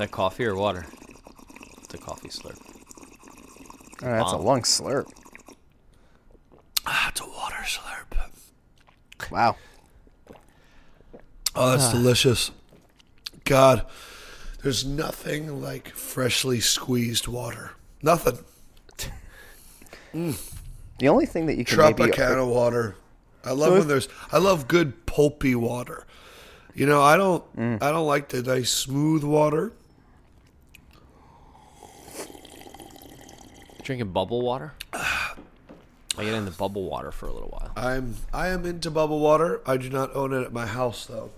That coffee or water? It's a coffee slurp. Oh, that's a Wow. long slurp. Ah, it's a water slurp. Wow. Oh, that's delicious. God, there's nothing like freshly squeezed water. Nothing. The only thing that you can maybe Tropicana water. I love So when if- there's. I love good pulpy water. You know, I don't. Mm. I don't like the nice smooth water. Drinking bubble water? I get into bubble water for a little while. I'm. I am into bubble water. I do not own it at my house though.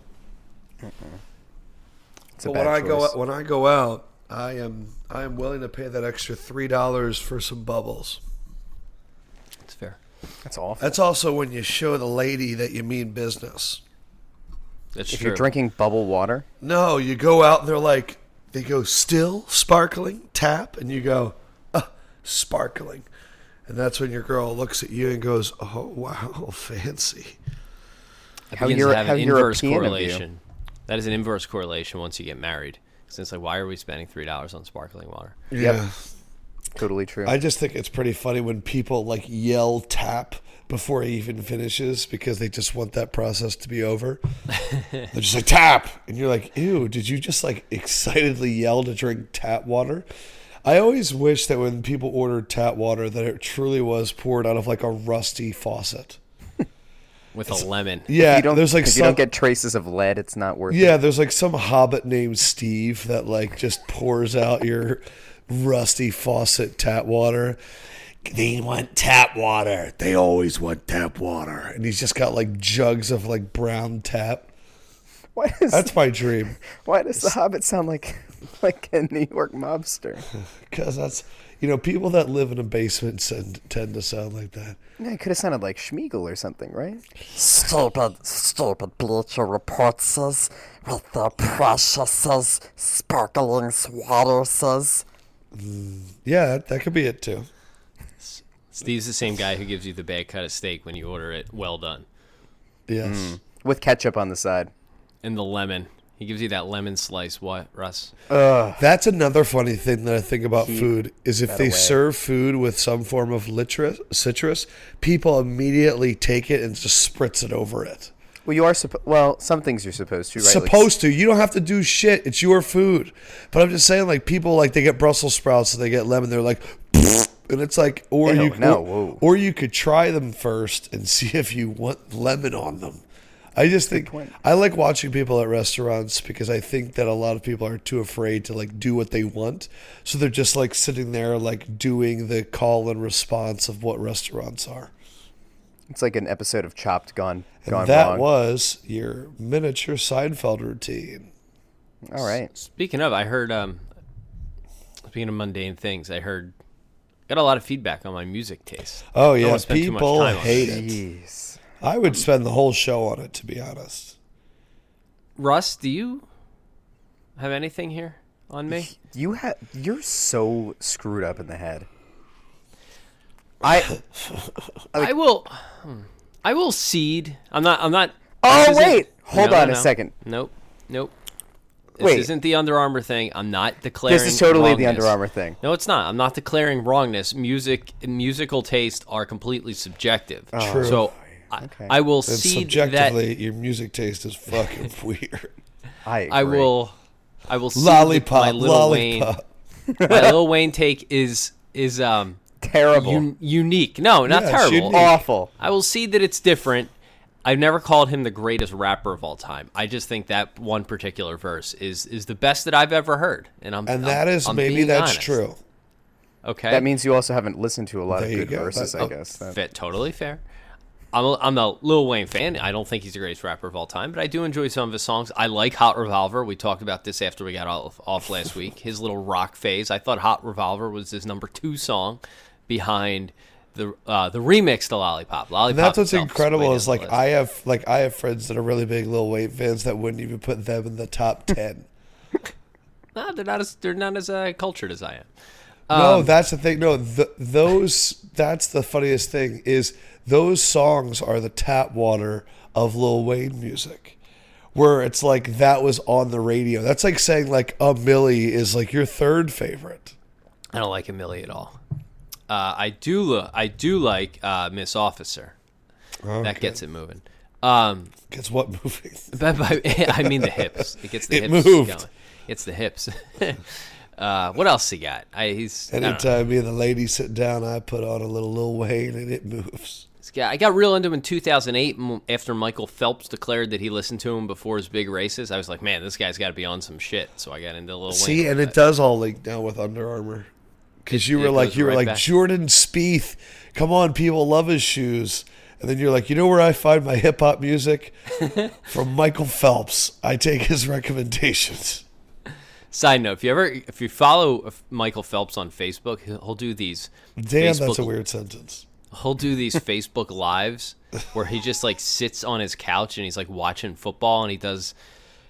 it's a But bad when I go choice. when I go out, I am I am willing to pay that extra three dollars for some bubbles. It's fair. That's awful. That's also when you show the lady that you mean business. That's if true. you're drinking bubble water, No, you go out and they're like they go still sparkling tap, and you go sparkling, and that's when your girl looks at you and goes, "Oh wow, fancy." It How begins Euro- to have how an inverse European correlation. That is an inverse correlation once you get married. Since like, why are we spending three dollars on sparkling water? Yeah. totally true. I just think it's pretty funny when people like yell tap before he even finishes because they just want that process to be over. They're just like tap, and you're like, ew, did you just like excitedly yell to drink tap water? I always wish that when people ordered tap water that it truly was poured out of like a rusty faucet. With a lemon. Yeah, you don't, there's like some, you don't get traces of lead, it's not worth it. yeah, there's like some hobbit named Steve that like just pours out your rusty faucet tap water. They want tap water. They always want tap water, and he's just got like jugs of like brown tap. Why does That's my dream, why does the Hobbit sound like like a New York mobster? because that's you know people that live in a basement tend, tend to sound like that. Yeah, it could have sounded like Sméagol or something, right? Stupid, stupid Bleacher Report says, with their precious says, sparkling water says. Mm, yeah, that, that could be it too. Steve's the same guy who gives you the bad cut of steak when you order it well done. Yes. Mm. With ketchup on the side. And the lemon. He gives you that lemon slice. What, Russ? That's another funny thing that I think about Keep food is if that they away. serve food with some form of litrus, citrus, people immediately take it and just spritz it over it. Well, you are supposed. Well, some things you're supposed to, right? Like Supposed to. You don't have to do shit. It's your food. But I'm just saying, like people like they get Brussels sprouts and they get lemon. They're like, and it's like, or Ew, you no, or, or you could try them first and see if you want lemon on them. I just think. I like watching people at restaurants because I think that a lot of people are too afraid to like do what they want, so they're just like sitting there like doing the call and response of what restaurants are. It's like an episode of Chopped gone And gone that wrong. was your miniature Seinfeld routine. All right. Speaking of, I heard. Um, speaking of mundane things, I heard. Got a lot of feedback on my music taste. Oh I don't yeah, wanna spend too much people time on it. hate it. Jeez. I would spend the whole show on it, to be honest. Russ, do you have anything here on me? You have. You're so screwed up in the head. I. I will. hmm, I will cede. I'm not. I'm not. Oh, wait. Hold No, on no, a no. second. Nope. Nope. This Wait. isn't the Under Armour thing. I'm not declaring. This is totally the wrongness. Under Armour thing. No, it's not. I'm not declaring wrongness. Music and musical taste are completely subjective. True. So I, Oh, Okay. I will And cede that. subjectively, your music taste is fucking weird. I. Agree. I will. I will cede Lollipop, that my Lil lollipop. Wayne. my Lil Wayne take is is um Terrible. un- unique. No, not Yeah, terrible. unique. Awful. I will see that it's different. I've never called him the greatest rapper of all time. I just think that one particular verse is is the best that I've ever heard, and I'm And I'm- that is I'm maybe that's honest. true. Okay, That means you also haven't listened to a lot There of good go. verses, That- I oh, guess. That- Fit, totally fair. I'm a, I'm a Lil Wayne fan. I don't think he's the greatest rapper of all time, but I do enjoy some of his songs. I like Hot Revolver. We talked about this after we got off, off last week. His little rock phase. I thought Hot Revolver was his number two song behind the uh, the remix to Lollipop. Lollipop. And that's what's incredible is like. I have like I have friends that are really big Lil Wayne fans that wouldn't even put them in the top ten. No, they're not as they're not as uh, cultured as I am. no, Um, that's the thing. No, th- those that's the funniest thing is those songs are the tap water of Lil Wayne music. where it's like that was on the radio. That's like saying like a Milli is like your third favorite. I don't like Amelia at all. Uh, I do. Lo- I do like uh, Miss Officer. That gets it moving. Um, Guess what but, I mean the hips. It gets the It hips moved. going. It's the hips. uh, what else he got? I, he's. Anytime me and the lady sit down, I put on a little Lil Wayne and it moves. I got real into him in 2008 after Michael Phelps declared that he listened to him before his big races. I was like, man, this guy's got to be on some shit. So I got into a little. See, and it does all link now with Under Armour. Because you were like, you were right like. Jordan Spieth. Come on, people love his shoes. And then you're like, you know where I find my hip hop music? From Michael Phelps. I take his recommendations. Side note: If you ever, if you follow Michael Phelps on Facebook, he'll, he'll do these. Damn, Facebook, that's a weird sentence. He'll do these Facebook lives where he just like sits on his couch and he's like watching football and he does,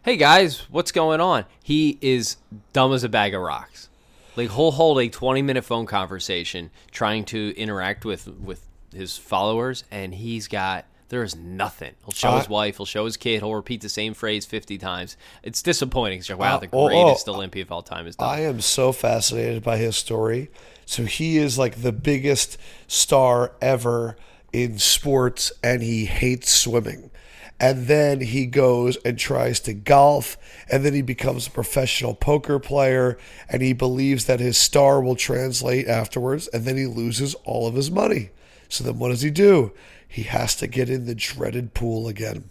"Hey guys, what's going on?" He is dumb as a bag of rocks. Like he'll hold a twenty minute phone conversation trying to interact with with his followers, and he's got there is nothing. He'll show his Uh, wife, he'll show his kid, he'll repeat the same phrase fifty times. It's disappointing. It's like, wow, Uh, the oh, oh, greatest Olympia of all time is done. I am so fascinated by his story. So he is like the biggest star ever in sports, and he hates swimming. And then he goes and tries to golf, and then he becomes a professional poker player, and he believes that his star will translate afterwards, and then he loses all of his money. So then what does he do? He has to get in the dreaded pool again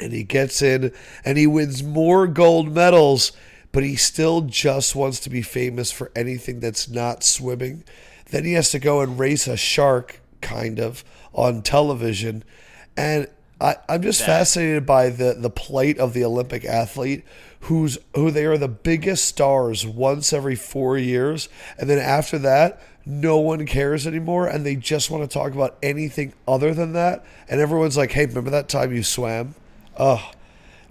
and he gets in and he wins more gold medals, but he still just wants to be famous for anything that's not swimming. Then he has to go and race a shark, kind of, on television. And I, I'm just fascinated by the, the plight of the Olympic athlete who's who they are the biggest stars once every four years. And then after that, no one cares anymore and they just want to talk about anything other than that. And everyone's like, hey, remember that time you swam? Oh,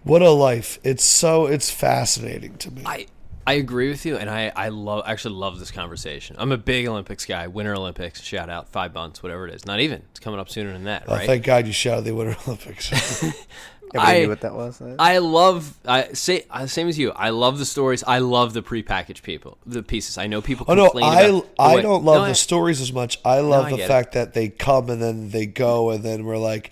what a life! It's so it's fascinating to me. I I agree with you, and I I love actually love this conversation. I'm a big Olympics guy. Winter Olympics, shout out five months, whatever it is. Not even. It's coming up sooner than that, Oh, right? thank God you shouted the Winter Olympics. Everybody I- knew what that was. uh, I love I say uh, same as you. I love the stories. I love the prepackaged people, the pieces. I know people oh no, I about the I don't love No, I- the stories as much. I love I the get it. fact that they come and then they go and then we're like.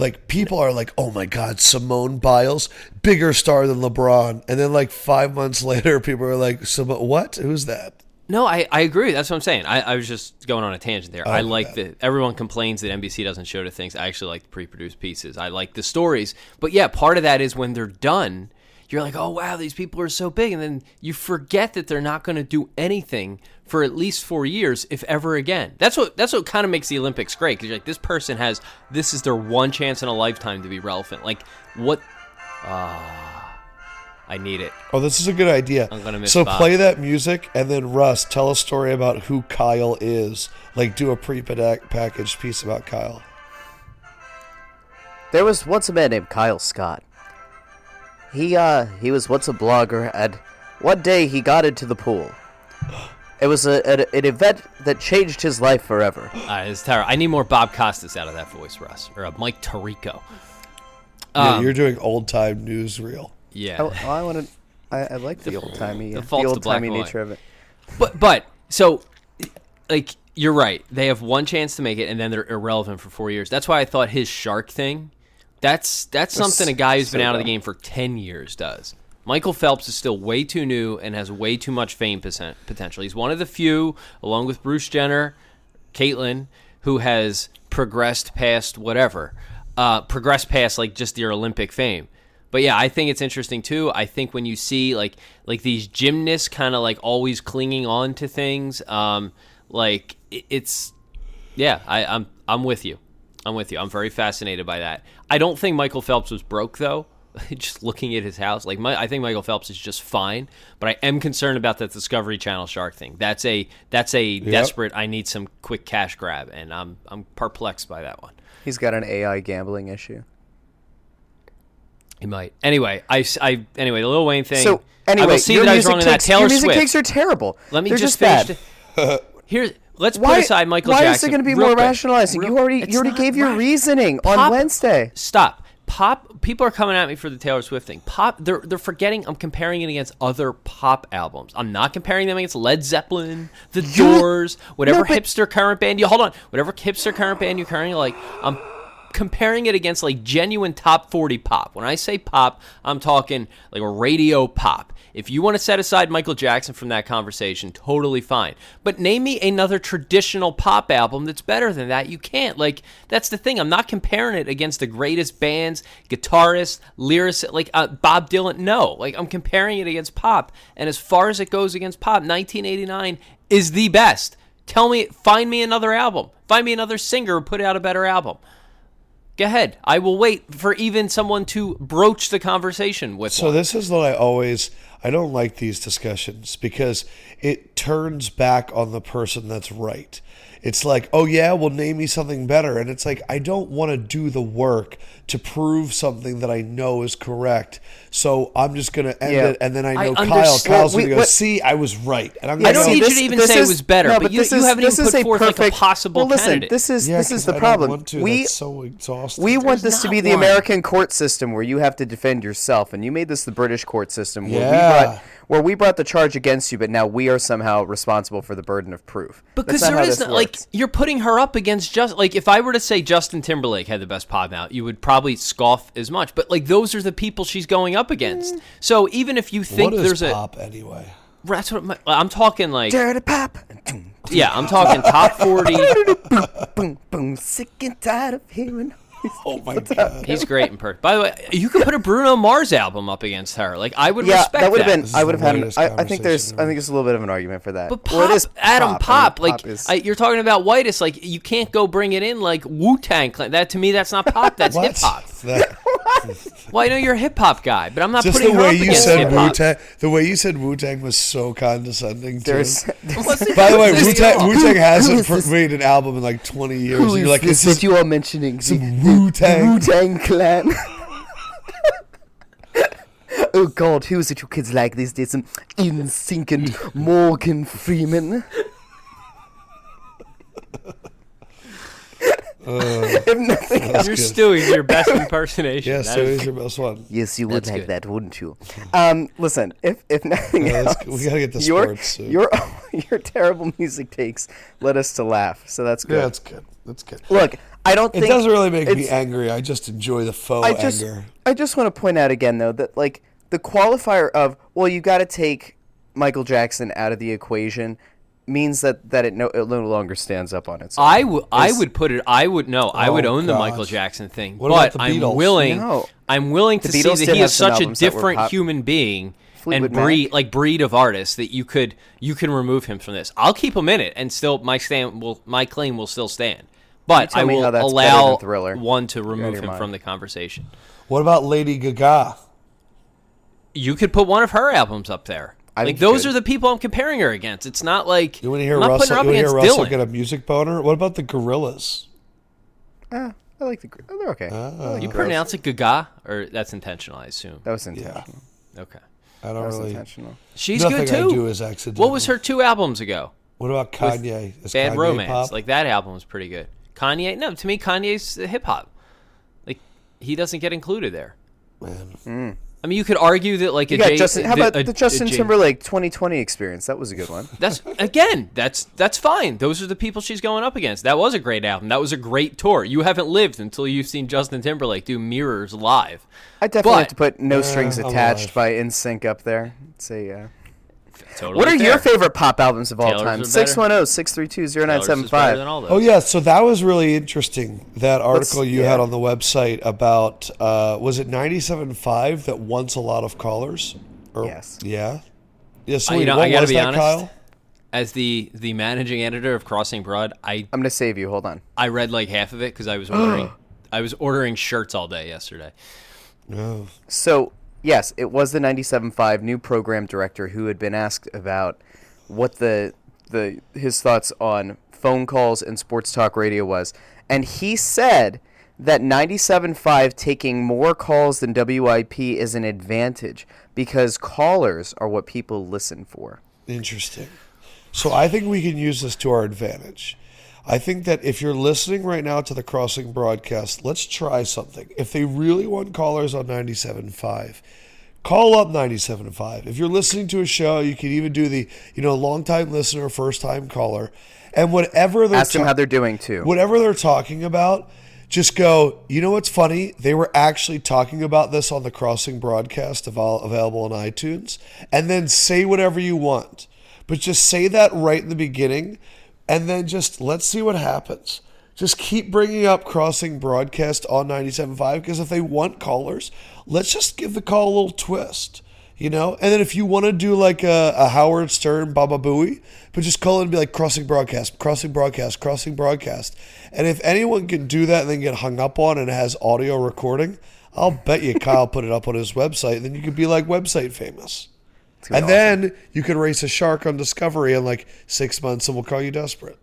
Like people are like, oh my God, Simone Biles, bigger star than LeBron, and then like five months later, people are like, Simone, what? Who's that? No, I, I agree. That's what I'm saying. I, I was just going on a tangent there. Oh, I Oh, like okay. that everyone complains that NBC doesn't show the things. I actually like the pre-produced pieces. I like the stories. But yeah, part of that is when they're done, you're like, oh wow, these people are so big, and then you forget that they're not going to do anything for at least four years, if ever again. That's what that's what kind of makes the Olympics great because you're like this person has this is their one chance in a lifetime to be relevant. Like what? Ah, I need it. Oh, this is a good idea. I'm gonna miss so Bob. play that music and then Russ, tell a story about who Kyle is. Like do a pre-packaged piece about Kyle. There was once a man named Kyle Scott. He uh he was once a blogger and one day he got into the pool. It was a, an, an event that changed his life forever. Uh, it's terrible. I need more Bob Costas out of that voice, Russ, or a Mike Tirico. yeah, Um, you're doing old time newsreel. Yeah. I, I want to. I, I like the, old timey, the, default's to old timey nature of it. But but so like you're right. They have one chance to make it and then they're irrelevant for 4 years. That's why I thought his shark thing that's that's something a guy who's been out of the game for 10 years does. Michael Phelps is still way too new and has way too much fame poten- potential. He's one of the few along with Bruce Jenner, Caitlyn who has progressed past whatever. Uh progressed past like just your Olympic fame. But yeah, I think it's interesting too. I think when you see like like these gymnasts kind of like always clinging on to things, um, like it, it's yeah, I, I'm I'm with you. I'm with you. I'm very fascinated by that. I don't think Michael Phelps was broke though. just looking at his house, like my, I think Michael Phelps is just fine. But I am concerned about that Discovery Channel shark thing. That's a that's a desperate. I need some quick cash grab, and I'm I'm perplexed by that one. He's got an AI gambling issue. He might. Anyway, I, s- I- anyway the Lil Wayne thing. So anyway, I will see your that I was music wrong in that. Taylor your music Swift. takes are terrible. Let me They're just, just, finish. bad. the- Here's let's Why, put aside Michael why Jackson. Why is it going to be more quick. rationalizing? Real- you already you already gave your reasoning on Wednesday. Stop. pop people are coming at me for the Taylor Swift thing. Pop they're they're forgetting I'm comparing it against other pop albums. I'm not comparing them against Led Zeppelin, The Doors, whatever No, but- hipster current band you hold on, whatever hipster current band you're currently like I'm comparing it against like genuine top 40 pop. When I say pop, I'm talking like a radio pop. If you want to set aside Michael Jackson from that conversation, totally fine. But name me another traditional pop album that's better than that. You can't. Like that's the thing. I'm not comparing it against the greatest bands, guitarists, lyricists, like uh, Bob Dylan. No, like I'm comparing it against pop. And as far as it goes against pop, 1989 is the best. Tell me, find me another album. Find me another singer who put out a better album. Go ahead. I will wait for even someone to broach the conversation with So one. this is what I always I don't like these discussions because it turns back on the person that's right. It's like, oh yeah, well name me something better, and it's like I don't want to do the work to prove something that I know is correct. So I'm just gonna end Yeah. it, and then I I know Kyle. understand- Kyle's we- gonna go, what- see, I was right, and I'm gonna I don't go, need this- you to even this say it was better, no, but, you, this you is- haven't this even is put a forth like a perfect- possible well, listen, candidate. This is yeah, this is 'cause the I problem. Want to. We That's so exhausting. we want There's this to not be the. American court system where you have to defend yourself, and you made this the British court system where we Yeah. Brought where we brought the charge against you, but now we are somehow responsible for the burden of proof. Because That's not there how is this no, like you're putting her up against just like if I were to say Justin Timberlake had the best pop out, you would probably scoff as much. But like those are the people she's going up against. Mm. So even if you think what is there's pop anyway? a that's what my, I'm talking like dirty pop. yeah, I'm talking top 40. boom, boom, boom, sick and tired of hearing. Oh my god! He's great in person. By the way, you could put a Bruno Mars album up against her. Like I would Yeah, respect that would have been. I would have had. An, I, I think there's. conversation I think there's a little bit of an argument for that. But pop, well, it is Adam, pop. pop, I mean, like pop is- I, you're talking about whitest, like you can't go bring it in like Wu Tang Clan. That to me, that's not pop. That's hip hop. That- Well, I know you're a hip hop guy, but I'm not Just putting the her way up you against said Wu. Tang, the way you said Wu Tang was so condescending. Too. there's. By the way, This Wu Tang all- Wu Tang hasn't is pr- this- made an album in like 20 years. Who and is you're like, this this is that you are mentioning? Some Wu-Tang. Wu Tang Clan. oh God, who is it you kids like these days? Some NSYNC and Morgan Freeman. Uh, if nothing else. You're good. Stewie's your best impersonation. yes, That so is- is your best one. Yes, you would That's like good. that, wouldn't you? Um, listen, if if nothing uh, Yeah, else, let's we gotta get the your, sports soon. Your your terrible music takes led us to laugh, so that's good. Yeah, that's good. That's good. Look, I don't It doesn't really make me angry. I just enjoy the faux I just anger. I just want to point out again though that like the qualifier of well you got to take Michael Jackson out of the equation means that that it no it no longer stands up on its own. I would I would put it I would know I would Oh, own the Michael Jackson thing What about but the I'm willing No. I'm willing to The see that he is such a albums that were different pop- human being Fleetwood and breed Mac. like breed of artist that you could you can remove him from this I'll keep him in it and still my stand will my claim will still stand but I me will how that's better allow than Thriller. one to remove him mind. from the conversation What about Lady Gaga? you could put one of her albums up there I like think those are the people I'm comparing her against it's not like You want to hear I'm Russell? her You want to hear Russell Dylan get a music boner? What about the Gorillaz? Ah, I like the gr- oh, they're okay. I like you the pronounce it Gaga or that's intentional I assume That was intentional. okay I don't was really. intentional. She's nothing good too. I do is accidental. What was her two albums ago? What about Kanye? Is Bad Kanye Romance. pop? Like that album was pretty good. Kanye, no, to me Kanye's hip hop. Like he doesn't get included there. Man. I mean, you could argue that like You a Justin. How the- about a- the Justin a Jay- Timberlake 2020 experience? That was a good one. That's again, that's that's fine. Those are the people she's going up against. That was a great album. That was a great tour. You haven't lived until you've seen Justin Timberlake do Mirrors live. I definitely But- have to put No Strings I'm Attached alive. by NSYNC up there. It's a, uh, Totally what are fair. your favorite pop albums of all Taylor's time? are 610 632 Taylor's is better 0975. than all those. Oh yeah, so that was really interesting. That article you yeah. had on the website about uh, was it 97.5 that wants a lot of callers? Or, Yes. Yeah. Yeah. So Uh, you wait, know, what I gotta was be that, honest. Kyle? As the the managing editor of Crossing Broad, I I'm going to save you. Hold on. I read like half of it because I was ordering I was ordering shirts all day yesterday. No. So, yes, it was the 97.5 new program director who had been asked about what the the his thoughts on phone calls and sports talk radio was. And he said that 97.5 taking more calls than WIP is an advantage because callers are what people listen for. Interesting. So I think we can use this to our advantage. I think that if you're listening right now to the Crossing broadcast, let's try something. If they really want callers on 97.5, call up 97.5. If you're listening to a show, you can even do the, you know, long time listener, first time caller. And whatever they're Ask them how they're doing too. whatever they're talking about, just go, you know what's funny? They were actually talking about this on the Crossing broadcast available on iTunes. And then say whatever you want. But just say that right in the beginning. And then just let's see what happens. Just keep bringing up Crossing broadcast on 97.5 because if they want callers, let's just give the call a little twist you know? And then if you want to do like a, a Howard Stern Baba Booey, but just call it and be like crossing broadcast, crossing broadcast, crossing broadcast. And if anyone can do that and then get hung up on and has audio recording, I'll bet you Kyle put it up on his website. Then you could be like website famous. And then you could race a shark on Discovery in like six months and we'll call you desperate.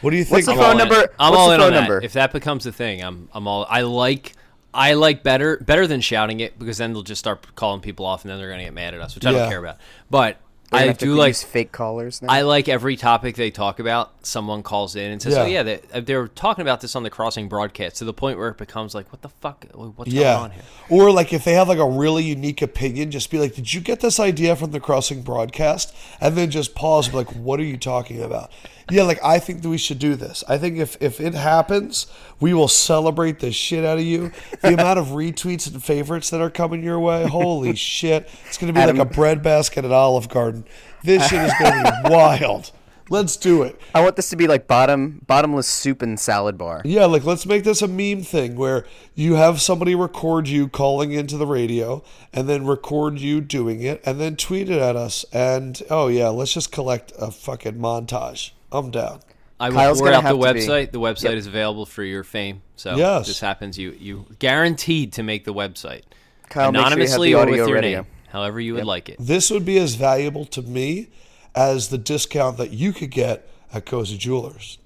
what do you think? What's the I'm phone all in. number? I'm What's all the in phone on that. number? If that becomes a thing, I'm I'm all. I like I like better better than shouting it because then they'll just start calling people off and then they're gonna get mad at us, which I Yeah. don't care about. But They're gonna I do like use fake callers now. I like every topic they talk about. Someone calls in and says, Yeah. "Oh yeah, they, uh, they were talking about this on the Crossing broadcast." To the point where it becomes like, "What the fuck? Uh, what's going on here?" Or like if they have like a really unique opinion, just be like, "Did you get this idea from the Crossing broadcast?" And then just pause, and be like, "What are you talking about?" Yeah, like I think that we should do this. I think if if it happens, we will celebrate the shit out of you. The amount of retweets and favorites that are coming your way, holy shit! It's gonna be Adam- like a bread basket at Olive Garden. This shit is gonna be wild. Let's do it. I want this to be like bottom bottomless soup and salad bar. Yeah, like let's make this a meme thing where you have somebody record you calling into the radio and then record you doing it and then tweet it at us. And oh yeah, let's just collect a fucking montage. I'm down. I will Kyle's pour out the have to be- website. The website is available for your fame. So Yes. this happens, you you guaranteed to make the website Kyle, make sure you anonymously the or with your ready. name, however you would like it. This would be as valuable to me as the discount that you could get at Cozzi Jewelers.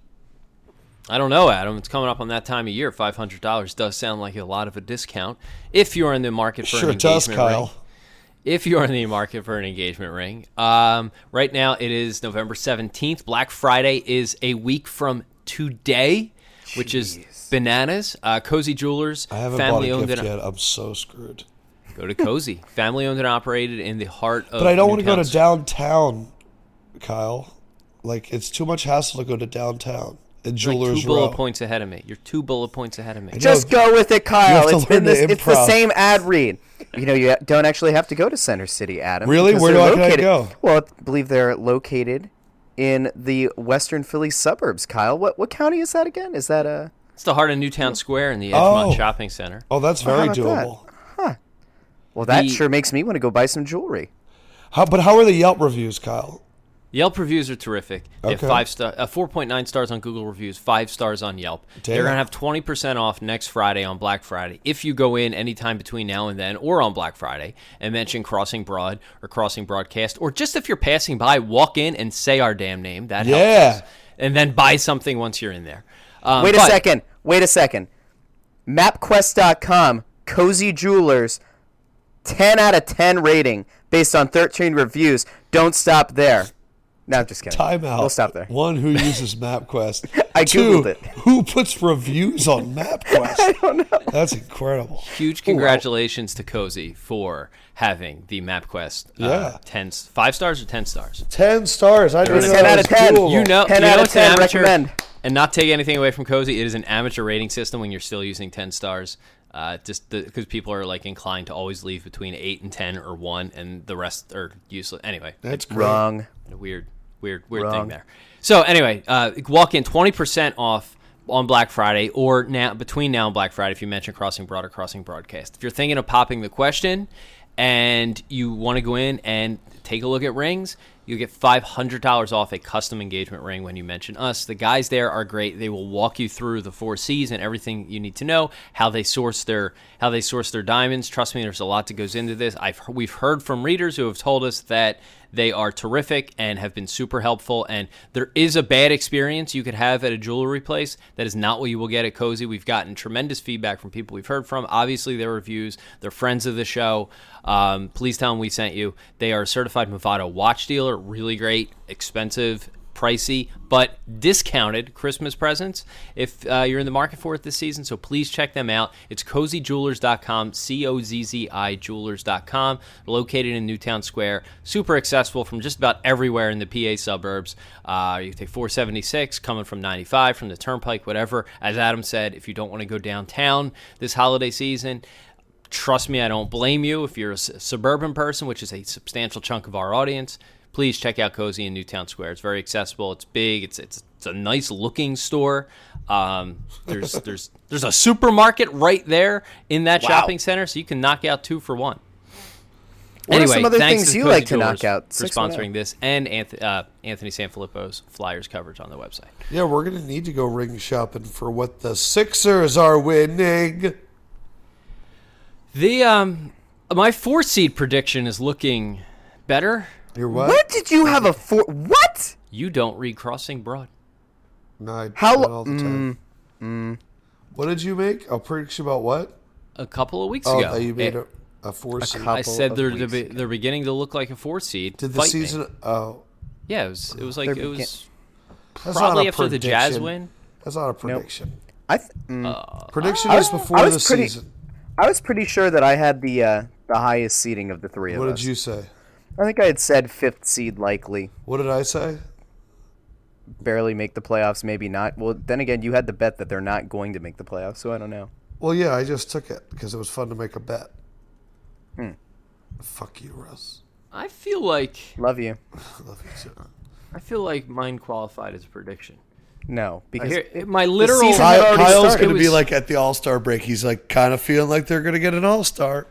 I don't know, Adam. It's coming up on that time of year. Five hundred dollars does sound like a lot of a discount if you're in the market for Sure an does, Kyle. ring. If you're in the market for an engagement ring, um, right now it is November seventeenth. Black Friday is a week from today, which is bananas. Uh, Cozzi Jewelers, I haven't family bought a gift yet. I'm so screwed. go to Cozzi, family owned and operated in the heart of. But I don't want to go to downtown, Kyle. Like it's too much hassle to go to downtown. And You're like two bullet Row. points ahead of me. You're two bullet points ahead of me. Just go with it, Kyle. have It's been learn this, it's the same ad read. You know, you don't actually have to go to Center City, Adam. Really? because Where they're do I- can I located- go? Well, I believe they're located in the Western Philly suburbs. Kyle, what what county is that again? Is that a? It's the heart of Newtown oh. Square in the Edgemont Oh. Shopping Center. Oh, that's how very about that? doable. Well, that The- sure makes me want to go buy some jewelry. How, but how are the Yelp reviews, Kyle? Yelp reviews are terrific. They have Okay. five star, uh, four point nine stars on Google reviews, five stars on Yelp. They're gonna have twenty percent off next Friday on Black Friday if you go in anytime between now and then, or on Black Friday and mention Crossing Broad or Crossing Broadcast, or just if you're passing by, walk in and say our damn name. That helps Yeah. us. and then buy something once you're in there. Um, Wait a but- second. Wait a second. MapQuest.com, Cozzi Jewelers, 10 out of 10 rating based on 13 reviews. Don't stop there. No, I'm just kidding. Time out. We'll stop there. One, who uses MapQuest? I Two, Googled it. Who puts reviews on MapQuest? I don't know. That's incredible. Huge congratulations to Cozzi for having the MapQuest. Uh, Yeah. 10, five stars or 10 stars? Ten stars. I didn't know 10 that out of 10. doable. You know, 10 you out of it's an 10 amateur, recommend. And not take anything away from Cozzi, it is an amateur rating system when you're still using 10 stars. Uh, just because people are like inclined to always leave between 8 and 10 or 1, and the rest are useless. Anyway, That's great. Wrong. a weird, weird, weird thing there. So anyway, uh, walk in 20% off on Black Friday or now between now and Black Friday if you mention Crossing Broad or Crossing Broadcast. If you're thinking of popping the question and you want to go in and take a look at rings, you get $500 off a custom engagement ring when you mention us. The guys there are great. They will walk you through the four C's and everything you need to know, how they source their how they source their diamonds. Trust me, there's a lot that goes into this. I've we've heard from readers who have told us that they are terrific and have been super helpful. And there is a bad experience you could have at a jewelry place that is not what you will get at Cozzi. We've gotten tremendous feedback from people we've heard from. Obviously, their reviews, they're friends of the show. Um, please tell them we sent you. They are a certified Movado watch dealer, really great, expensive. Pricey but discounted Christmas presents if uh, you're in the market for it this season. So please check them out. It's cozzijewelers.com, C O Z Z I jewelers.com, located in Newtown Square. Super accessible from just about everywhere in the PA suburbs. Uh, you take 476 coming from 95, from the Turnpike, whatever. As Adam said, if you don't want to go downtown this holiday season, trust me, I don't blame you. If you're a suburban person, which is a substantial chunk of our audience, please check out Cozzi in Newtown Square. It's very accessible. It's big. It's it's, it's a nice looking store. Um, there's there's there's a supermarket right there in that shopping center, so you can knock out two for one. What are some other things you like to knock out? for sponsoring this and Anthony, uh, Anthony Sanfilippo's Flyers coverage on the website. Yeah, we're gonna need to go ring shopping for what the Sixers are winning. The um, my four seed prediction is looking better. You're what? What did you have a four? What? You don't read Crossing Broad. No, I How do lo- it all the time. What did you make? A prediction about what? A couple of weeks Oh, ago, that you made It- a, a four seed. couple I said of they're weeks they're, ago. they're beginning to look like a four seed. Did the Fight me. season? Oh, Yeah, it was. It was like They're it was that's probably not a after the Jazz prediction. win. That's not a prediction. I th- mm, Prediction I is was- before I the pretty- season. I was pretty sure that I had the uh, the highest seeding of the three of What did you say? I think I had said fifth seed likely, What did I say? barely make the playoffs, maybe not. Well, then again, you had the bet that they're not going to make the playoffs, so I don't know. Well, yeah, I just took it because it was fun to make a bet. Hmm. Fuck you, Russ. I feel like Love you. I love you too. I feel like mine qualified as a prediction. No, because Here, it- my literal. season had Kyle, Kyle's going to be like at the All Star break. He's like kind of feeling like they're going to get an All Star.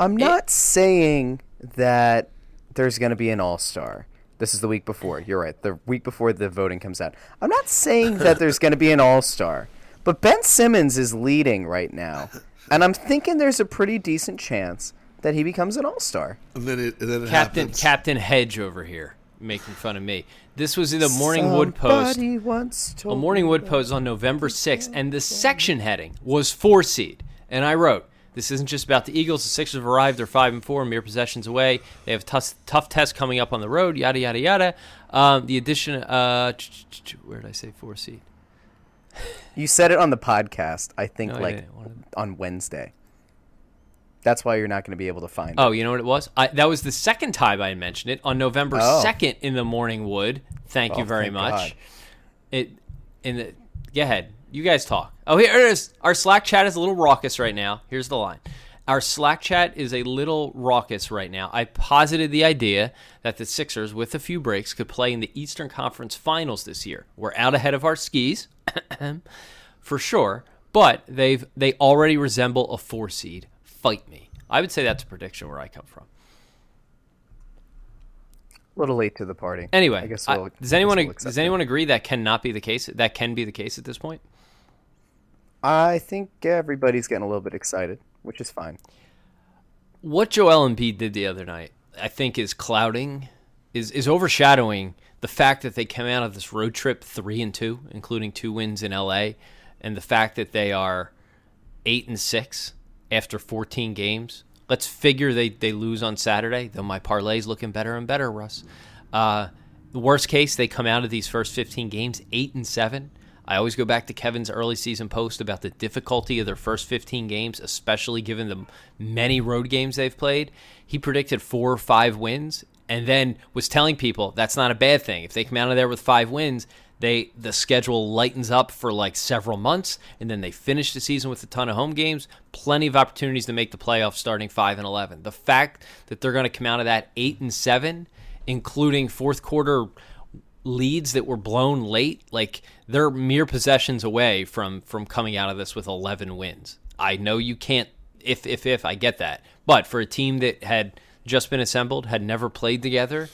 I'm not saying that there's going to be an All Star. This is the week before. You're right. The week before the voting comes out. I'm not saying that there's going to be an All Star, but Ben Simmons is leading right now, and I'm thinking there's a pretty decent chance that he becomes an All Star. And then it, and then it Captain happens. Captain Hedge over here making fun of me. This was in the Morning Wood Post. Somebody once A Morning Wood Post on November 6th, and the section heading was four seed. And I wrote, "This isn't just about the Eagles. The Sixers have arrived. They're five and four, mere possessions away. They have tough tough tests coming up on the road. Yada yada yada. Um, the addition, uh, where did I say four seed? You said it on the podcast. I think No, like did- on Wednesday. That's why you're not going to be able to find Oh, you know what it was? I, that was the second time I mentioned it on November Oh. second in the Morning Wood. Thank you Oh, very thank much. God. It in the go ahead. You guys talk. Oh, here it is. Our Slack chat is a little raucous right now. Here's the line. Our Slack chat is a little raucous right now. I posited the idea that the Sixers, with a few breaks, could play in the Eastern Conference Finals this year. We're out ahead of our skis, for sure, but they've they already resemble a four seed. Fight me. I would say that's a prediction where I come from. A little late to the party. Anyway, I guess we'll, does I anyone guess we'll does anyone agree that cannot be the case? That can be the case at this point. I think everybody's getting a little bit excited, which is fine. What Joel Embiid did the other night, I think, is clouding, is is overshadowing the fact that they came out of this road trip three and two, including two wins in L.A., and the fact that they are eight and six after 14 games. Let's figure they, they lose on Saturday, though my parlay's looking better and better, Russ. Uh, the worst case, they come out of these first 15 games eight and seven. I always go back to Kevin's early season post about the difficulty of their first 15 games, especially given the many road games they've played. He predicted four or five wins, and then was telling people that's not a bad thing. If they come out of there with five wins, they the schedule lightens up for like several months, and then they finish the season with a ton of home games, plenty of opportunities to make the playoffs, starting five and eleven. The fact that they're going to come out of that eight and seven, including fourth quarter leads that were blown late, like they're mere possessions away from from coming out of this with 11 wins. I know you can't if if if I get that. But for a team that had just been assembled, had never played together,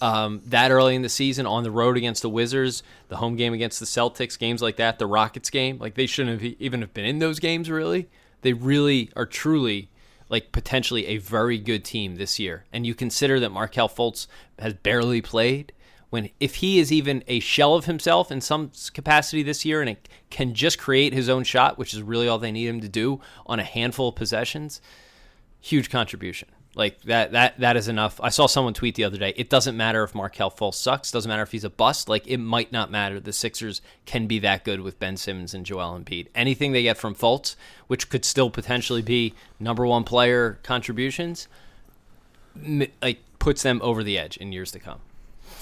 um, that early in the season on the road against the Wizards, the home game against the Celtics, games like that, the Rockets game, like they shouldn't have even have been in those games really. They really are truly like potentially a very good team this year. And you consider that Markelle Fultz has barely played when if he is even a shell of himself in some capacity this year and can just create his own shot, which is really all they need him to do on a handful of possessions, huge contribution. Like that that that is enough. I saw someone tweet the other day. It doesn't matter if Markelle Fultz sucks. Doesn't matter if he's a bust. Like it might not matter. The Sixers can be that good with Ben Simmons and Joel Embiid. Anything they get from Fultz, which could still potentially be number one player contributions, like puts them over the edge in years to come.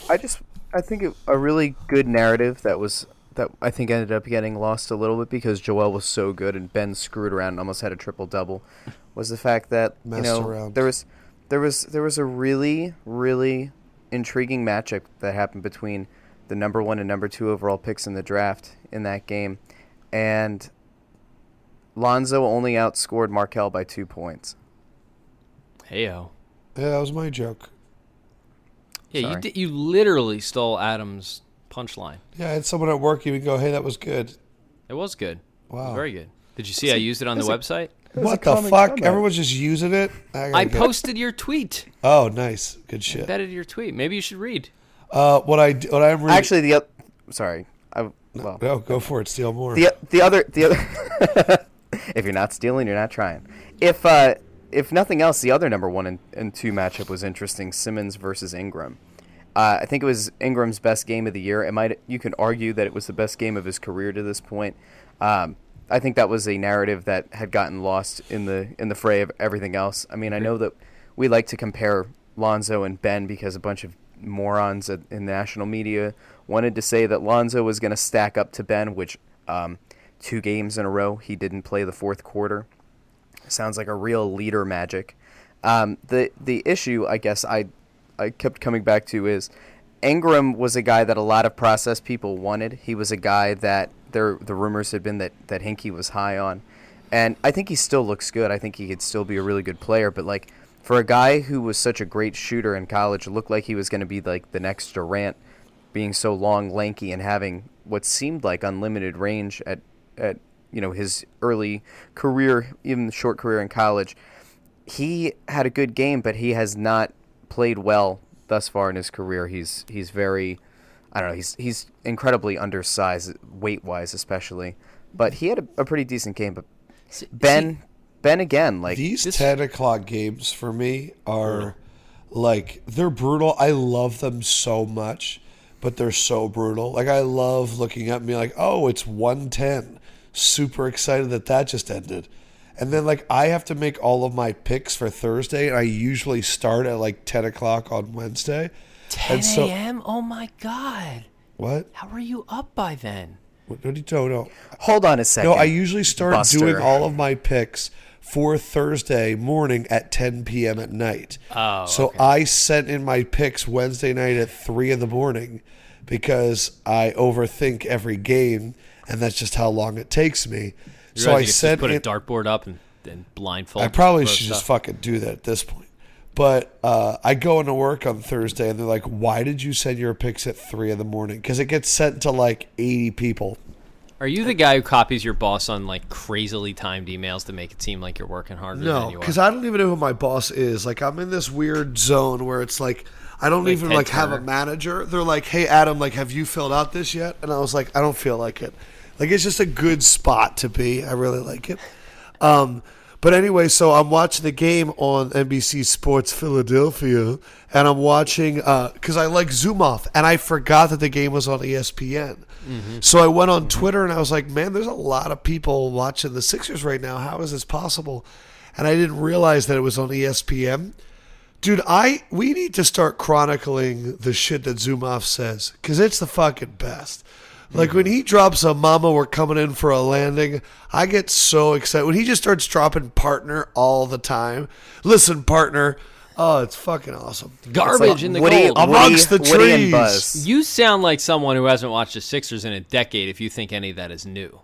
I just I think it, a really good narrative that was that I think ended up getting lost a little bit because Joel was so good and Ben screwed around and almost had a triple double was the fact that you know around. there was there was there was a really really intriguing matchup that happened between the number 1 and number 2 overall picks in the draft in that game and Lonzo only outscored Markelle by 2 points. Heyo. Yeah, that was my joke. Yeah, you Sorry. you literally stole Adam's punchline. Yeah, I had someone at work even go, "Hey, that was good." It was good. It was Wow. very good. Did you see I used it on the a- website? What the fuck? comment. Everyone's just using it. gotta I get- posted your tweet. Oh, nice, good shit. Embedded your tweet. Maybe you should read. Uh, what I what I'm reading. Actually the oth- sorry. I well no, go for it. Steal more. the the other the other if you're not stealing you're not trying if uh if nothing else the other number one and, and two matchup was interesting simmons versus ingram. Uh, i think it was ingram's best game of the year. It might you can argue that it was the best game of his career to this point. Um, i think that was a narrative that had gotten lost in the in the fray of everything else. I mean i know that we like to compare lonzo and ben because a bunch of morons in national media wanted to say that lonzo was going to stack up to ben which um, two games in a row he didn't play the fourth quarter. Sounds like a real leader magic. Um, the the issue, I guess, I I kept coming back to is Ingram was a guy that a lot of process people wanted. He was a guy that there the rumors had been that that Hinkie was high on, and I think he still looks good. I think he could still be a really good player. But like for a guy who was such a great shooter in college, looked like he was going to be like the next Durant, being so long, lanky, and having what seemed like unlimited range at at you know his early career, even the short career in college. He had a good game, but he has not played well thus far in his career. He's he's very, I don't know. He's he's incredibly undersized, weight wise especially. But he had a, a pretty decent game. But Ben Ben again, like These This- ten o'clock games for me are like they're brutal. I love them so much, but they're so brutal. Like I love looking at me like, oh, it's one ten. Super excited that that just ended. And then like I have to make all of my picks for Thursday, and I usually start at like ten o'clock on Wednesday. 10 And so- a.m. Oh my god! What? How are you up by then? What do you no, no. hold on a second. No, I usually start Buster. doing all of my picks for Thursday morning at 10 p.m. at night. Oh, so okay. I sent in my picks Wednesday night at 3 in the morning because I overthink every game, and that's just how long it takes me. You so realize I you could sent just put in, a dartboard up and, and blindfold. I probably throw should just stuff. fucking do that at this point. But uh, I go into work on Thursday, and they're like, "Why did you send your picks at three in the morning?" Because it gets sent to like eighty people. Are you the guy who copies your boss on like crazily timed emails to make it seem like you're working harder No, because I don't even know who my boss is. Like I'm in this weird zone where it's like I don't Like even Ted like have a manager. They're like, "Hey Adam, like have you filled out this yet?" And I was like, "I don't feel like it." Like it's just a good spot to be. I really like it. Um, but anyway, so I'm watching the game on NBC Sports Philadelphia, and I'm watching uh, because I like Zumoff, and I forgot that the game was on ESPN. Mm-hmm. So I went on mm-hmm. Twitter and I was like, "Man, there's a lot of people watching the Sixers right now. How is this possible?" And I didn't realize that it was on ESPN. Dude, I we need to start chronicling the shit that Zumoff says because it's the fucking best. Like when he drops a "Mama, we're coming in for a landing," I get so excited. When he just starts dropping "partner" all the time. Listen, partner. Oh, it's fucking awesome. Garbage in the Woody, gold. Amongst the Woody, Woody and trees. Buzz. You sound like someone who hasn't watched the Sixers in a decade. If you think any of that is new,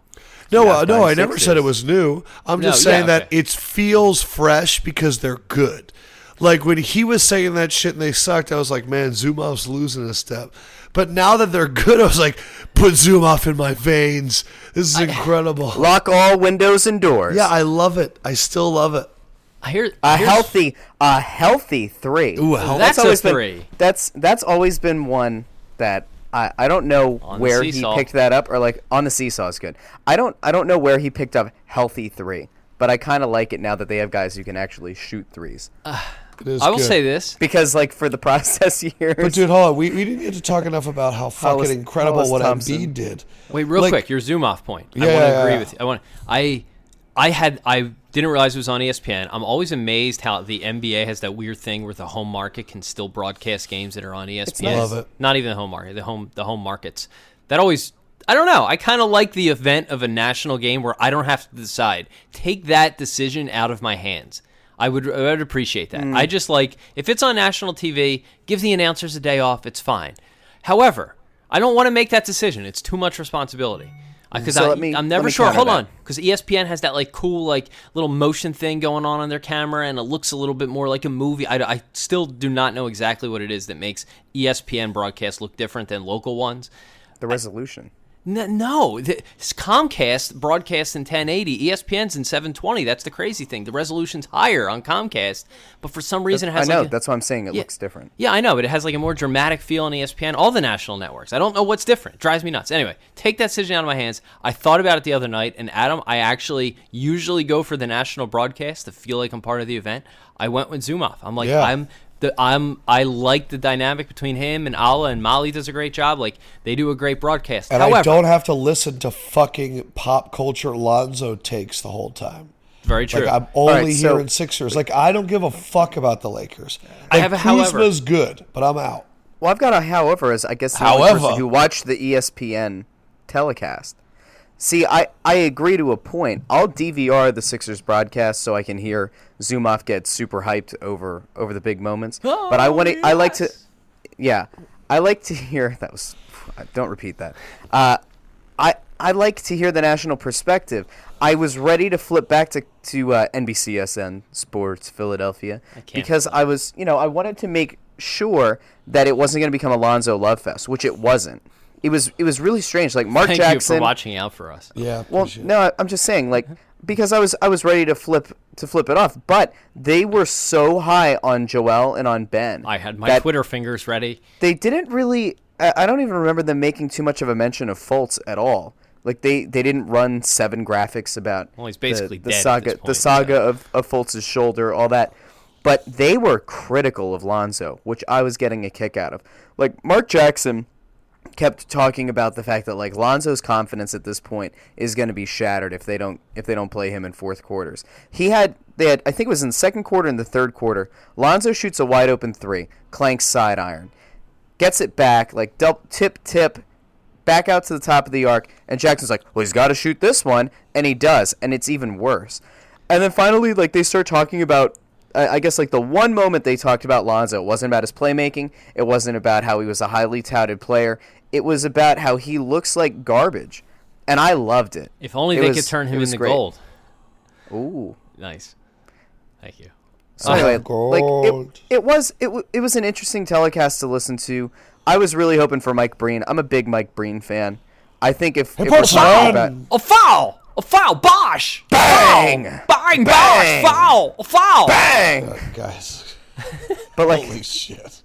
No, Yeah, uh, no, I never Sixers. said it was new. I'm No, just yeah, saying that it feels fresh because they're good. Like when he was saying that shit and they sucked, I was like, man, Zumoff's losing a step. But now that they're good, I was like, put Zumoff in my veins. This is incredible. Lock all windows and doors. Yeah, I love it. I still love it. I hear a healthy, a healthy three. Ooh, a healthy- That's a always been- three. that's that's always been one that I, I don't know On where he picked that up or like on the seesaw is good. I don't I don't know where he picked up healthy three, but I kind of like it now that they have guys who can actually shoot threes. It is I will good. say this. because like for the process years. But dude, hold on. We, we didn't get to talk enough about how fucking was- incredible how was what Thompson? Embiid did. Wait, real Like, quick, your Zumoff point. I Yeah, want to yeah, agree yeah. with you. I want. I, I had. I didn't realize it was on ESPN. I'm always amazed how the NBA has that weird thing where the home market can still broadcast games that are on ESPN. nice. Love it. Not even the home market. The home. The home markets. That always. I don't know. I kind of like the event of a national game where I don't have to decide. Take that decision out of my hands. I would, I would appreciate that. Mm. I just like if it's on national TV, give the announcers a day off. It's fine. However, I don't want to make that decision. It's too much responsibility. Because So I'm never sure. Hold that. on, because ESPN has that like cool like little motion thing going on on their camera, and it looks a little bit more like a movie. I, I still do not know exactly what it is that makes ESPN broadcasts look different than local ones. the resolution. N- No, the, Comcast broadcasts in 1080. ESPN's in 720. That's the crazy thing. The resolution's higher on Comcast, but for some reason it I has. know. a- that's why I'm saying it Yeah. looks different. yeah, I know, but it has like a more dramatic feel on ESPN. All the national networks. I don't know what's different. It drives me nuts. Anyway, take that decision out of my hands. I thought about it the other night, and Adam, I actually usually go for the national broadcast to feel like I'm part of the event. I went with Zumoff. I'm like, Yeah. I'm the I'm I like the dynamic between him and Alaa and Molly does a great job. Like they do a great broadcast. And However, I don't have to listen to fucking pop culture Lonzo takes the whole time. very true. Like I'm only right, so- hearing Sixers. Like I don't give a fuck about the Lakers. I Like, have a however. Kuzma's good, but I'm out. Well, I've got a however as I guess the only However. person who watched the ESPN telecast. See, I, I agree to a point. I'll DVR the Sixers broadcast so I can hear Zumoff get super hyped over over the big moments. but I want to. I like to. Yeah, I like to hear that was. Don't repeat that. Uh, I I like to hear the national perspective. I was ready to flip back to to uh, NBCSN Sports Philadelphia can't because I was you know I wanted to make sure that it wasn't going to become Alonzo Lonzo Love Fest, which it wasn't. It was it was really strange. Like Mark Thank Jackson. you for watching out for us. Yeah. Well, no, I- I'm just saying, like, mm-hmm. because I was I was ready to flip to flip it off, but they were so high on Joel and on Ben. I had my that Twitter fingers ready. They didn't really. I, I don't even remember them making too much of a mention of Fultz at all. Like they, they didn't run seven graphics about Well, he's basically the, dead at saga this the point, saga of, of Fultz's shoulder, all that. But they were critical of Lonzo, which I was getting a kick out of. Like Mark Jackson kept talking about the fact that like Lonzo's confidence at this point is going to be shattered if they don't if they don't play him in fourth quarters. He had they had I think it was in the second quarter and the third quarter. Lonzo shoots a wide open three, clanks side iron, gets it back like double, tip tip, back out to the top of the arc, and Jackson's like, well he's got to shoot this one, and he does, and it's even worse. And then finally like they start talking about I I guess like the one moment they talked about Lonzo, it wasn't about his playmaking. It wasn't about how he was a highly touted player. It was about how he looks like garbage, and I loved it. If only It they was- could turn him into great. gold. Ooh. Nice. Thank you. So anyway, like gold. it, it was it, w- it was an interesting telecast to listen to. I was really hoping for Mike Breen. I'm a big Mike Breen fan. I think if, if we're puts talking about A foul! A foul! Bosh! Bang! Foul! Bang! Bang! Bosh! Foul! A foul! bang, guys, but like holy shit!